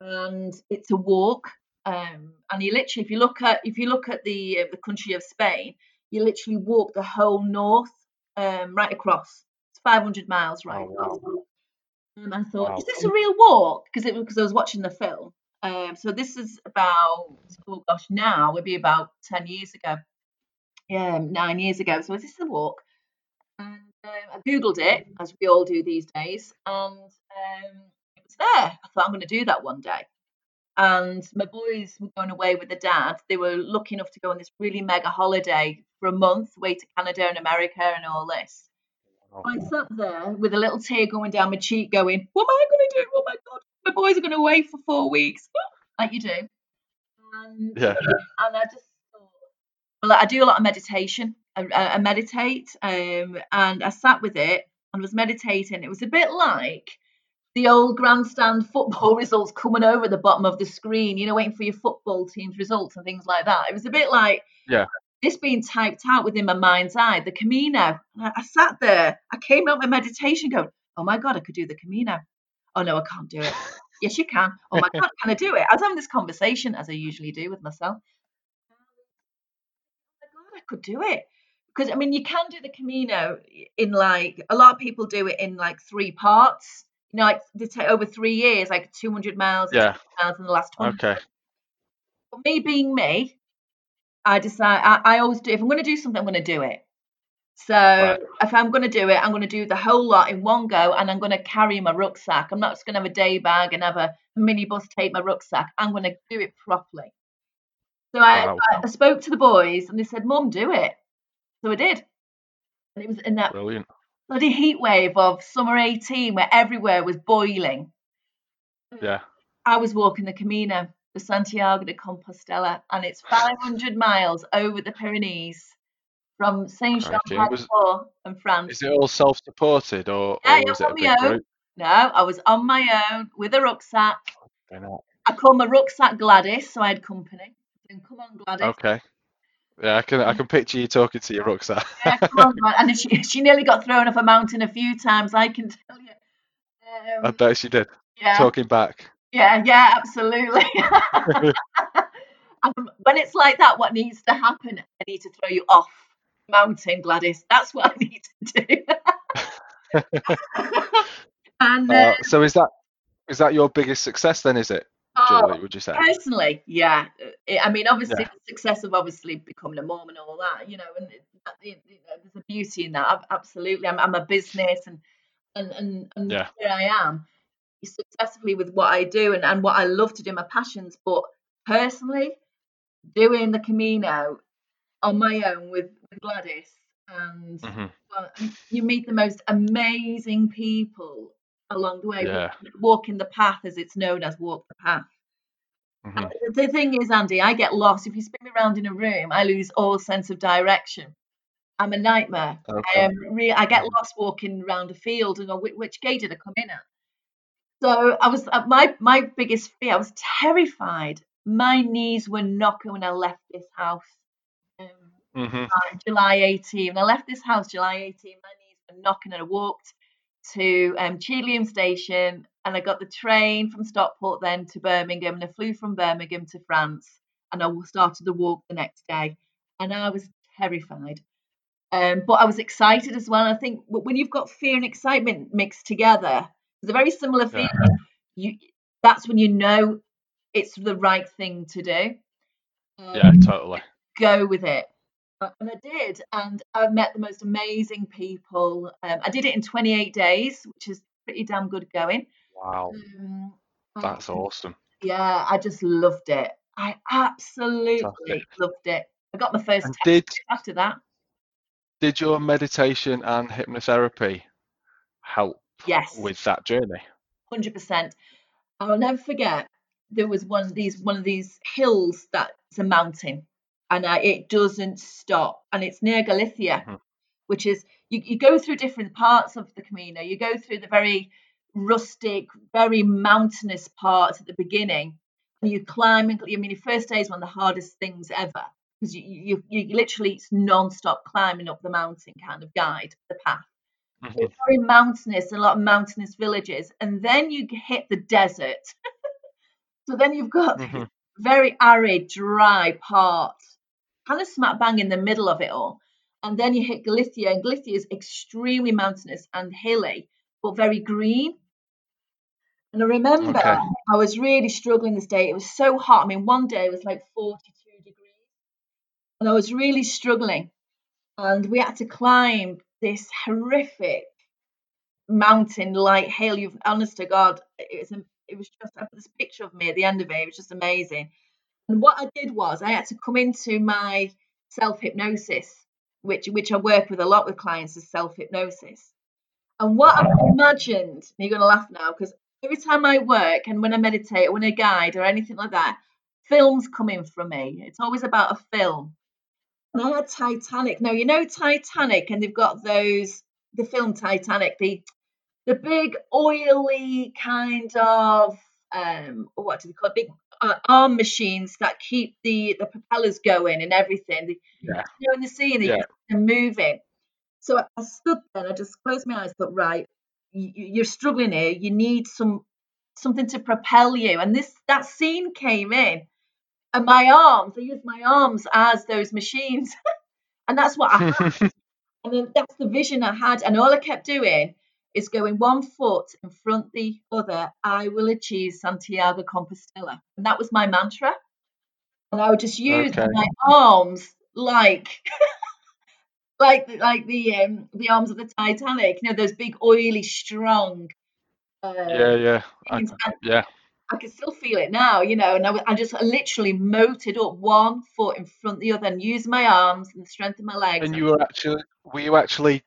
and it's a walk. Um, and you literally, if you look at if you look at the uh, the country of Spain, you literally walk the whole north um, right across. It's 500 miles right oh, across. Wow. Um, I thought, wow. is this a real walk? Because it because I was watching the film. Um, so this is about oh gosh, now would be about 10 years ago. Yeah, nine years ago. So is this a walk? And um, I googled it, as we all do these days, and um, it was there. I thought I'm going to do that one day. And my boys were going away with the dad. They were lucky enough to go on this really mega holiday for a month, way to Canada and America and all this. I sat there with a little tear going down my cheek, going, "What am I going to do? Oh my god, my boys are going away for four weeks, like you do." And, yeah. And I just thought, well, I do a lot of meditation. I, I meditate, um, and I sat with it and was meditating. It was a bit like the old grandstand football results coming over the bottom of the screen, you know, waiting for your football team's results and things like that. It was a bit like yeah this being typed out within my mind's eye, the Camino. I, I sat there, I came out my meditation going, oh my God, I could do the Camino. Oh no, I can't do it. yes, you can. Oh my God, can I do it? I was having this conversation as I usually do with myself. My God, I could do it. Because I mean, you can do the Camino in like a lot of people do it in like three parts. You know, like they take over three years, like 200 miles, yeah, miles in the last 100. Okay. But me being me, I decide I, I always do if I'm going to do something, I'm going to do it. So right. if I'm going to do it, I'm going to do the whole lot in one go, and I'm going to carry my rucksack. I'm not just going to have a day bag and have a minibus take my rucksack. I'm going to do it properly. So I, oh, wow. I, I spoke to the boys, and they said, "Mum, do it." So I did, and it was in that Brilliant. bloody heat wave of summer 18, where everywhere was boiling. Yeah. I was walking the Camino the Santiago de Compostela, and it's 500 miles over the Pyrenees from Saint Jean Pied and France. Is it all self-supported, or, yeah, or was it a big own. group? No, I was on my own with a rucksack. I call my rucksack Gladys, so I had company. Come on, Gladys. Okay. Yeah, I can I can picture you talking to your rucksack. yeah, come on, and she she nearly got thrown off a mountain a few times. I can tell you. Um, I bet she did. Yeah. Talking back. Yeah, yeah, absolutely. um, when it's like that, what needs to happen? I need to throw you off mountain, Gladys. That's what I need to do. and uh, uh, so is that is that your biggest success then? Is it? Oh, would you say? Personally, yeah. I mean, obviously, yeah. the success of obviously becoming a mom and all that, you know, and there's a beauty in that. Absolutely, I'm, I'm a business, and and and, and yeah. here I am successfully with what I do and, and what I love to do, my passions. But personally, doing the Camino on my own with, with Gladys, and mm-hmm. well, you meet the most amazing people along the way, yeah. walking the path as it's known as walk the path. Mm-hmm. The thing is, Andy, I get lost. If you spin me around in a room, I lose all sense of direction. I'm a nightmare. Okay. I, re- I get mm-hmm. lost walking around a field and go, which, which gate did I come in at? So I was uh, my my biggest fear. I was terrified. My knees were knocking when I left this house. Um, mm-hmm. July 18. When I left this house July 18, my knees were knocking, and I walked to um, Station, and I got the train from Stockport then to Birmingham, and I flew from Birmingham to France, and I started the walk the next day, and I was terrified. Um, but I was excited as well. I think when you've got fear and excitement mixed together, it's a very similar feeling. Yeah. You that's when you know it's the right thing to do. Yeah, Um, totally. go with it. Uh, And I did, and I met the most amazing people. Um, I did it in 28 days, which is pretty damn good going. Wow, Um, that's awesome. yeah, I just loved it. I absolutely Fantastic. loved it. I got my first And did after that. did your meditation and hypnotherapy help Yes, with that journey? hundred percent. I'll never forget. There was one of these one of these hills that's a mountain, and uh, it doesn't stop, and it's near Galicia, Mhm. which is you, you go through different parts of the Camino. You go through the very rustic, very mountainous parts at the beginning, and you climb. and- I mean, your first day is one of the hardest things ever because you, you you literally it's non-stop climbing up the mountain kind of guide the path. Mhm. It's very mountainous, a lot of mountainous villages, and then you hit the desert. so then you've got Mhm. very arid, dry part, kind of smack bang in the middle of it all. And then you hit Galicia, and Galicia is extremely mountainous and hilly, but very green. And I remember Okay. I was really struggling this day. It was so hot. I mean, one day it was like 42 degrees, and I was really struggling. And we had to climb this horrific mountain like hill. You've honest to God, it was it was just this picture of me at the end of it. It was just amazing. And what I did was I had to come into my self hypnosis, which which I work with a lot with clients is self hypnosis. And what I imagined, you're gonna laugh now, because every time I work and when I meditate or when I guide or anything like that, films come in from me. It's always about a film. And I had Titanic. Now you know Titanic, and they've got those the film Titanic, the the big oily kind of um what do they call it? Big uh, arm machines that keep the the propellers going and everything. Yeah. you know in the sea and Yeah. moving. So I, I stood there and I just closed my eyes. Thought, right, you, you're struggling here. You need some something to propel you. And this that scene came in, and my arms. I used my arms as those machines, and that's what I had. And then that's the vision I had. And all I kept doing is going one foot in front the other. I will achieve Santiago Compostela. And that was my mantra. And I would just use Okay. my arms like like the- like the um the arms of the Titanic, you know, those big oily, strong uh Yeah, yeah, I, yeah. I can still feel it now, you know, and I, I just literally motored up one foot in front of the other and used my arms and the strength of my legs. And you were actually, were you actually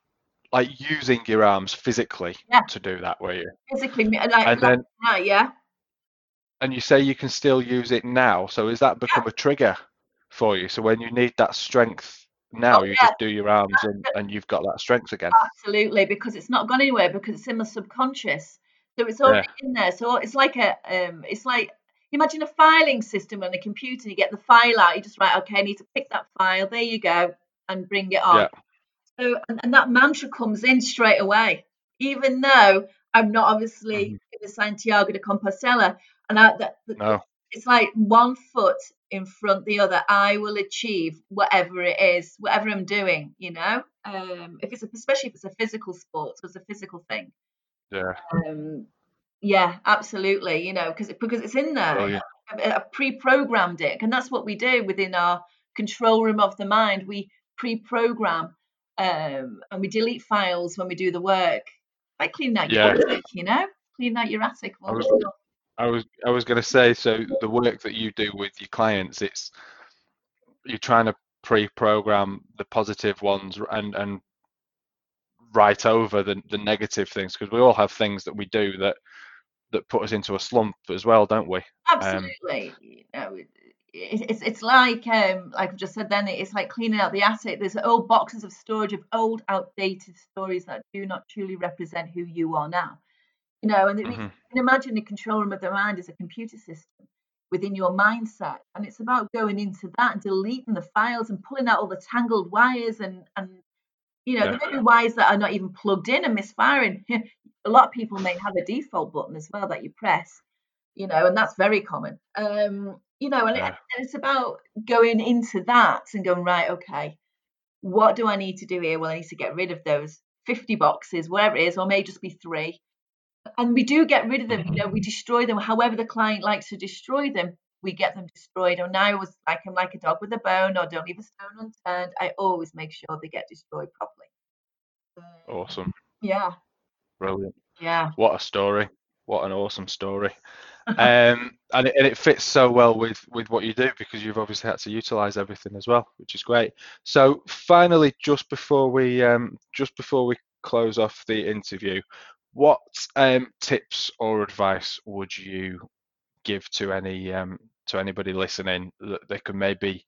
like using your arms physically Yeah. to do that, were you? physically, like, And like then, yeah. and you say you can still use it now. So has that become a trigger for you? So when you need that strength now, Oh, you yeah, just do your arms and, and you've got that strength again. absolutely, because it's not gone anywhere because it's in my subconscious. So it's Yeah. already in there. So it's like a, um, it's like imagine a filing system on a computer. You get the file out. You just write, okay, I need to pick that file. There you go, and bring it on. Yeah. So and, and that mantra comes in straight away, even though I'm not obviously Mhm. in the Santiago de Compostela, and I, that, No. it's like one foot in front the other. I will achieve whatever it is, whatever I'm doing. You know, um, if it's a, especially if it's a physical sport, so it's a physical thing. Yeah. Um, yeah, absolutely. You know, because because it's in there. Brilliant. I, I pre-programmed it, and that's what we do within our control room of the mind. We pre-program um, and we delete files when we do the work. Like cleaning out Yeah. your attic, you know, cleaning out your attic. I was. I was, I was going to say, so the work that you do with your clients, it's you're trying to pre-program the positive ones and and write over the the negative things because we all have things that we do that that put us into a slump as well, don't we? Um, Absolutely. you know, it's it's like um like I've just said then it's like cleaning out the attic. There's old boxes of storage of old outdated stories that do not truly represent who you are now. You know, and we mhm. can imagine the control room of the mind as a computer system within your mindset. And it's about going into that and deleting the files and pulling out all the tangled wires and and you know, Yeah. there may be wires that are not even plugged in and misfiring. a lot of people may have a default button as well that you press, you know, and that's very common. Um, you know, and, it, Yeah. and it's about going into that and going, right, okay, what do I need to do here? Well, I need to get rid of those 50 boxes, whatever it is, or may just be three. and we do get rid of them. You mm-hmm. know, we destroy them. However, the client likes to destroy them, we get them destroyed. And now I was like, I'm like a dog with a bone, or don't leave a stone unturned. I always make sure they get destroyed properly. Awesome. Yeah. Brilliant. Yeah. What a story. What an awesome story. um, and, it, and it fits so well with with what you do because you've obviously had to utilize everything as well, which is great. So finally, just before we um, just before we close off the interview, what um, tips or advice would you give to any um, to anybody listening that they can maybe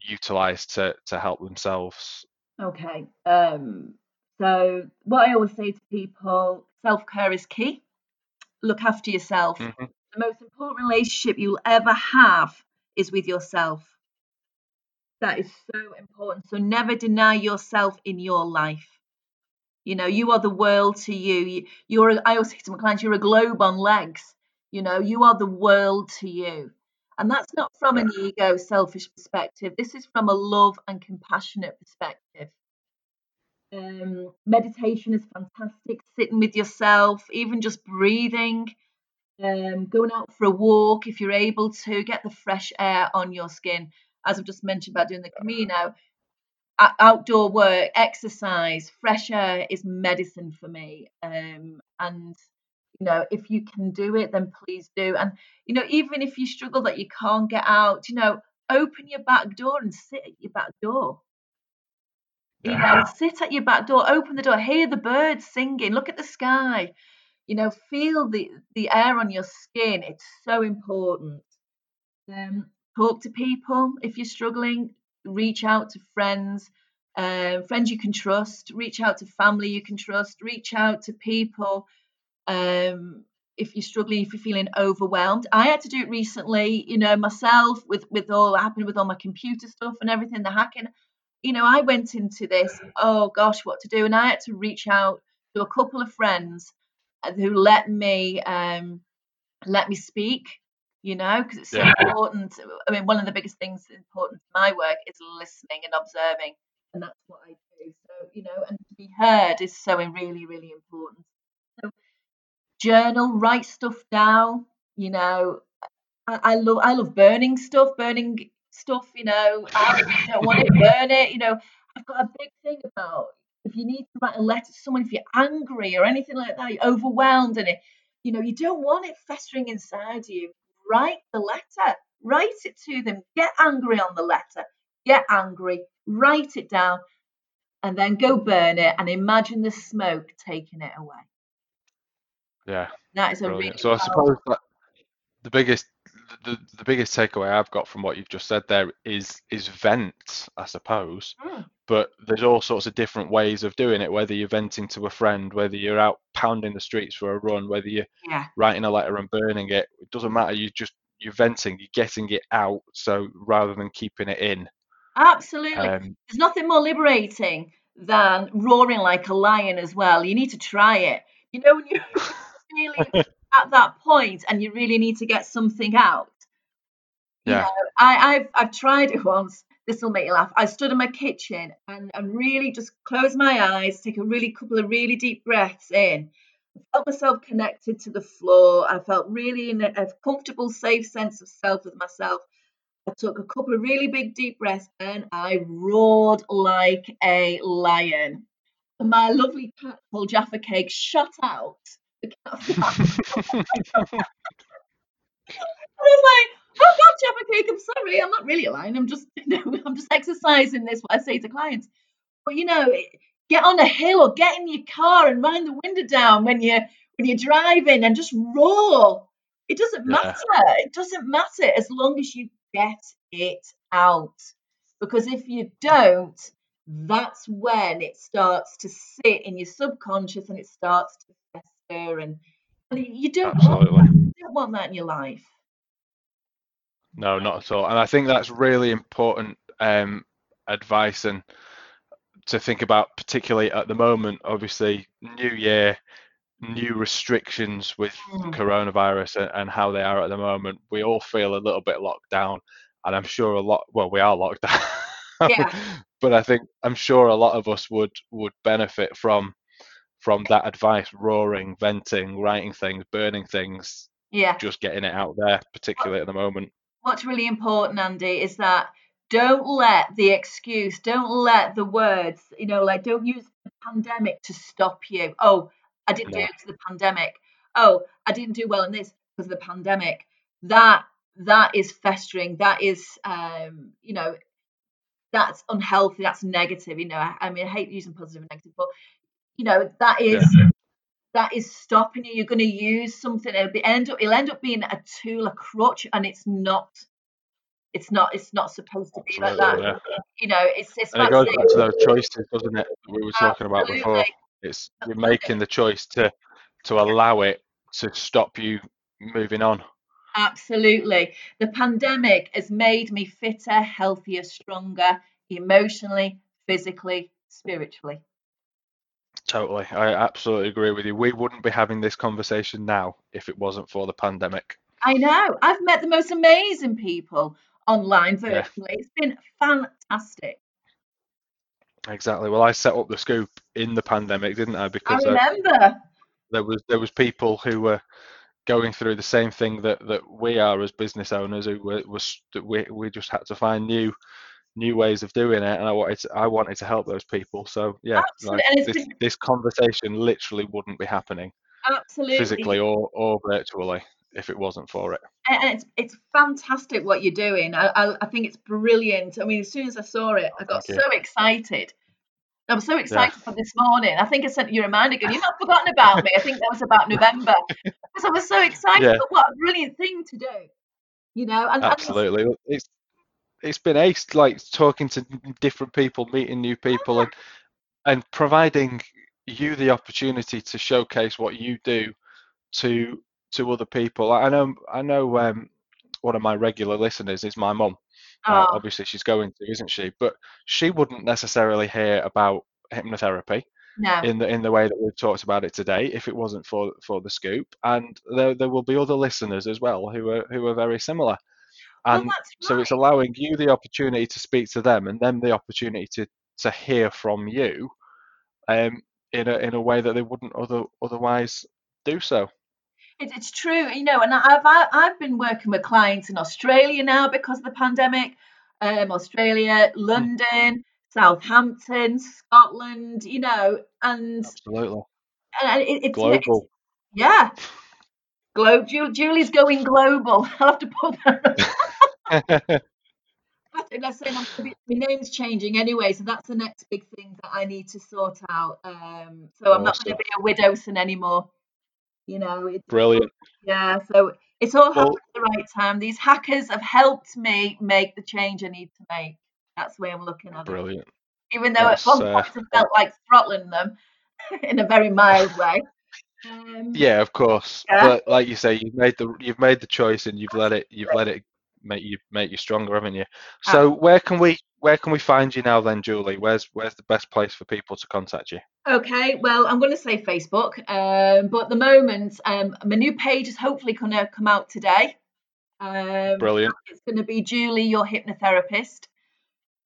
utilize to to help themselves? Okay. Um, so what I always say to people, self care is key. Look after yourself. Mhm. The most important relationship you'll ever have is with yourself. That is so important. So never deny yourself in your life. You know, you are the world to you. you you're. I always say to my clients, you're a globe on legs. You know, you are the world to you. And that's not from an ego, selfish perspective. This is from a love and compassionate perspective. Um, meditation is fantastic. Sitting with yourself, even just breathing, um, going out for a walk if you're able to, get the fresh air on your skin. As I've just mentioned about doing the Camino, outdoor work, exercise, fresh air is medicine for me. Um, and you know, if you can do it, then please do. And you know, even if you struggle that you can't get out, you know, open your back door and sit at your back door. You know, sit at your back door, open the door, hear the birds singing, look at the sky. You know, feel the the air on your skin. It's so important. Um, talk to people if you're struggling. Reach out to friends, uh, friends you can trust. Reach out to family you can trust. Reach out to people um, if you're struggling, if you're feeling overwhelmed. I had to do it recently, you know, myself with with all happened with all my computer stuff and everything, the hacking. You know, I went into this, oh gosh, what to do, and I had to reach out to a couple of friends uh, who let me um, let me speak. You know, because it's so Yeah. important. I mean, one of the biggest things important to my work is listening and observing, and that's what I do. So, you know, and to be heard is so really, really important. So, journal, write stuff down. You know, I, I love I love burning stuff, burning stuff. You know, I don't want to burn it. You know, I've got a big thing about if you need to write a letter to someone, if you're angry or anything like that, you're overwhelmed, and it, you know, you don't want it festering inside you. Write the letter, write it to them. Get angry on the letter. Get angry, write it down, and then go burn it, and imagine the smoke taking it away. Yeah. That is a really So I suppose that the biggest the, the biggest takeaway I've got from what you've just said there is is vent, I suppose. Mm. But there's all sorts of different ways of doing it, whether you're venting to a friend, whether you're out pounding the streets for a run, whether you're Yeah, writing a letter and burning it. It doesn't matter. You just you're venting, you're getting it out. So rather than keeping it in, absolutely. um, There's nothing more liberating than roaring like a lion as well. You need to try it. You know, when you're feeling at that point and you really need to get something out. You Yeah. know, I, I've I've tried it once. This will make you laugh. I stood in my kitchen and, and really just closed my eyes, take a really couple of really deep breaths in. I felt myself connected to the floor. I felt really in a, a comfortable, safe sense of self with myself. I took a couple of really big deep breaths and I roared like a lion. And my lovely cat called Jaffa Cake shut out. The cat I was like, oh God, Jaffa Cake, I'm sorry, I'm not really a lion. I'm just, you know, I'm just exercising this, what I say to clients. But you know, eh, get on a hill or get in your car and wind the window down when you're when you're driving and just roar. It doesn't Yeah. matter. It doesn't matter as long as you get it out. Because if you don't, that's when it starts to sit in your subconscious and it starts to fester and, and you don't want that. You don't want that in your life. No, not at all. And I think that's really important um, advice and to think about, particularly at the moment. Obviously, new year, new restrictions with Mm. coronavirus and, and how they are at the moment. We all feel a little bit locked down, and I'm sure a lot. Well, we are locked down, Yeah. but I think I'm sure a lot of us would would benefit from from that advice, roaring, venting, writing things, burning things, Yeah. just getting it out there, particularly at the moment. What's really important, Andy, is that don't let the excuse, don't let the words, you know, like don't use the pandemic to stop you. Oh, I didn't do it because of the pandemic. Oh, I didn't do well in this because of the pandemic. That that is festering. That is, um, you know, that's unhealthy. That's negative. You know, I, I mean, I hate using positive and negative, but you know, that is that is stopping you. You're going to use something. It'll be end up. It'll end up being a tool, a crutch, and it's not. It's not. It's not supposed to be like that. Yeah. You know, it's it's And it goes back to those choices, doesn't it? We were talking about before. It's you're making the choice to to allow it to stop you moving on. Absolutely. The pandemic has made me fitter, healthier, stronger, emotionally, physically, spiritually. Totally. I absolutely agree with you. We wouldn't be having this conversation now if it wasn't for the pandemic. I know. I've met the most amazing people online Yeah. virtually. It's been fantastic. Exactly. Well, I set up the SKoop in the pandemic, didn't I? I Because uh, remember. there was there was people who were going through the same thing that that we are as business owners who were was that we we just had to find new new ways of doing it and I wanted to, I wanted to help those people so yeah Absolutely, like this been- this conversation literally wouldn't be happening Absolutely. physically or or virtually if it wasn't for it and it's it's fantastic what you're doing. I, I I think it's brilliant. I mean, as soon as I saw it, oh, I got Thank you. so excited. I was so excited for this morning. I think I sent you a reminder going, You've not forgotten about me. I think that was about November. Because I was so excited. Yeah. But what a brilliant thing to do. You know, and, and it's- absolutely it's been ace like talking to different people meeting new people and and providing you the opportunity to showcase what you do to to other people. I know i know um one of my regular listeners is my mum. Uh, oh, obviously she's going to isn't she? But she wouldn't necessarily hear about hypnotherapy no. in the in the way that we've talked about it today if it wasn't for for the SKoop. And there, there will be other listeners as well who are who are very similar and that's so it's allowing you the opportunity to speak to them and them the opportunity to to hear from you um in a in a way that they wouldn't other otherwise do so It, it's true, you know, and I've I've been working with clients in Australia now because of the pandemic. Um, Australia, London, Southampton, Scotland, you know, and, absolutely and it, it's global yeah, globe. Ju- Julie's going global. I'll have to put that. I saying I'm gonna be- my name's changing anyway, so that's the next big thing that I need to sort out. Um, so I'm not going to be a Widdowson anymore. You know, it's brilliant yeah, so it's all happened Well- at the right time. These hackers have helped me make the change I need to make. That's the way I'm looking at it. brilliant Even though That's, at one uh, I felt like throttling them in a very mild way. Um, yeah of course Yeah. but like you say you've made the you've made the choice and you've let it you've let it make you make you stronger haven't you so where can we where can we find you now then julie where's where's the best place for people to contact you Okay, well, I'm going to say Facebook, um, but at the moment, um, my new page is hopefully going to come out today. Um, brilliant it's going to be Julie, your hypnotherapist.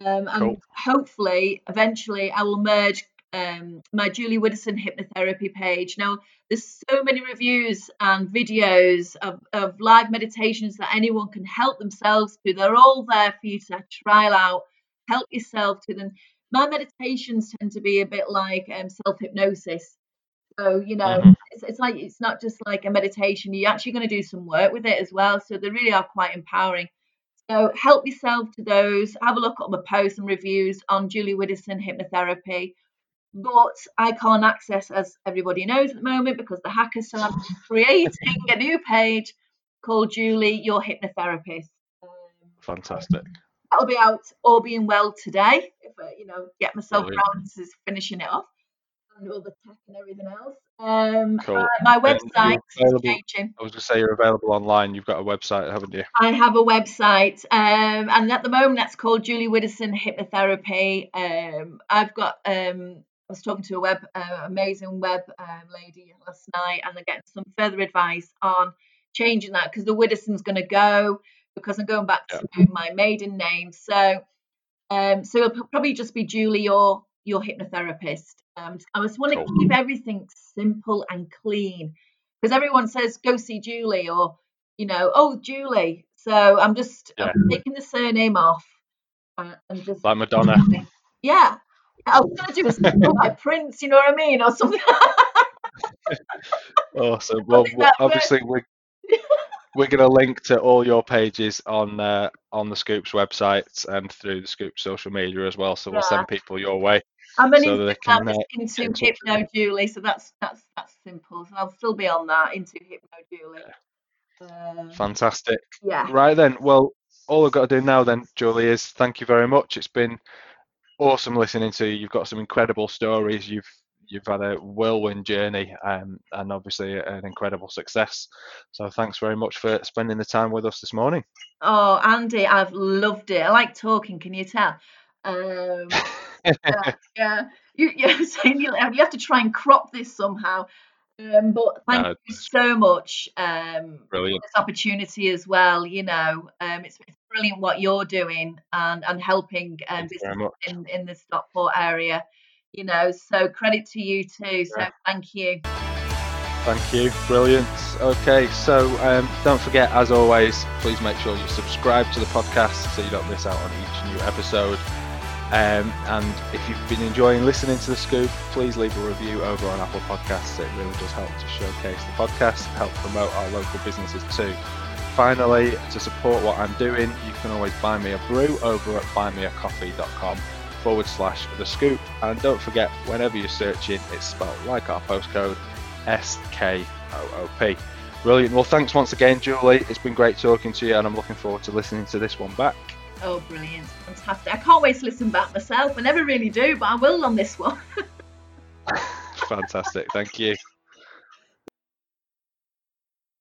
Um, and Cool. hopefully, eventually, I will merge um, my Julie Widdowson hypnotherapy page. Now, there's so many reviews and videos of, of live meditations that anyone can help themselves to. They're all there for you to trial out, help yourself to them. My meditations tend to be a bit like um, self hypnosis. So, you know, Mhm. it's, it's like it's not just like a meditation, you're actually going to do some work with it as well. So, they really are quite empowering. So help yourself to those. Have a look at my posts and reviews on Julie Widdowson hypnotherapy. But I can't access, as everybody knows at the moment, because the hackers. I'm creating a new page called Julie, your hypnotherapist. Um, fantastic that'll be out all being well today. If I, you know, get myself Brilliant. around to finishing it off and all the tech and everything else. Um, Cool. uh, my website is changing. I was going to say you're available online. You've got a website, haven't you? I have a website, um, and at the moment that's called Julie Widdowson Hypnotherapy. Um, I've got. I was talking to a web, uh, amazing web um, lady last night, and I'm getting some further advice on changing that because the Widdowson's going to go because I'm going back to my maiden name. So, um, so it'll probably just be Julie or your hypnotherapist. Um, I just want to Cool. keep everything simple and clean because everyone says go see Julie or you know oh Julie. So I'm just Yeah. I'm taking the surname off uh, and just Like Madonna. yeah. I was gonna do a like Prince, you know what I mean, or something. Awesome. Well, obviously we're we're going to link to all your pages on uh, on the SKoop's website and through the SKoop's social media as well. So we'll Yeah. send people your way. I'm an So can, uh, into Hypno Julie, so that's that's that's simple. So I'll still be on that into Hypno Julie. Um, Fantastic. yeah. Right then. Well, all I've got to do now then, Julie, is thank you very much. It's been awesome listening to you. You've got some incredible stories. You've you've had a whirlwind journey, um, and obviously an incredible success. So thanks very much for spending the time with us this morning. Oh, Andy, I've loved it. I like talking. Can you tell? Um, yeah, yeah. You, you're saying you, you have to try and crop this somehow. Um, but thank No, you so much um, Brilliant. this opportunity as well. You know, um, it's, it's brilliant what you're doing and and helping um, Thank you very business much. in in the Stockport area. You know, so credit to you too. So Yeah. thank you. Thank you. Brilliant. Okay, so um, don't forget, as always, please make sure you subscribe to the podcast so you don't miss out on each new episode. Um, and if you've been enjoying listening to the SKoop, please leave a review over on Apple Podcasts. It really does help to showcase the podcast, help promote our local businesses too. Finally, to support what I'm doing, you can always buy me a brew over at buymeacoffee.com forward slash the SKoop. And don't forget, whenever you're searching, it's spelled like our postcode S K O O P. Brilliant. Well, thanks once again, Julie. It's been great talking to you, and I'm looking forward to listening to this one back. Oh, brilliant. Fantastic. I can't wait to listen back myself. I never really do, but I will on this one. Fantastic. Thank you.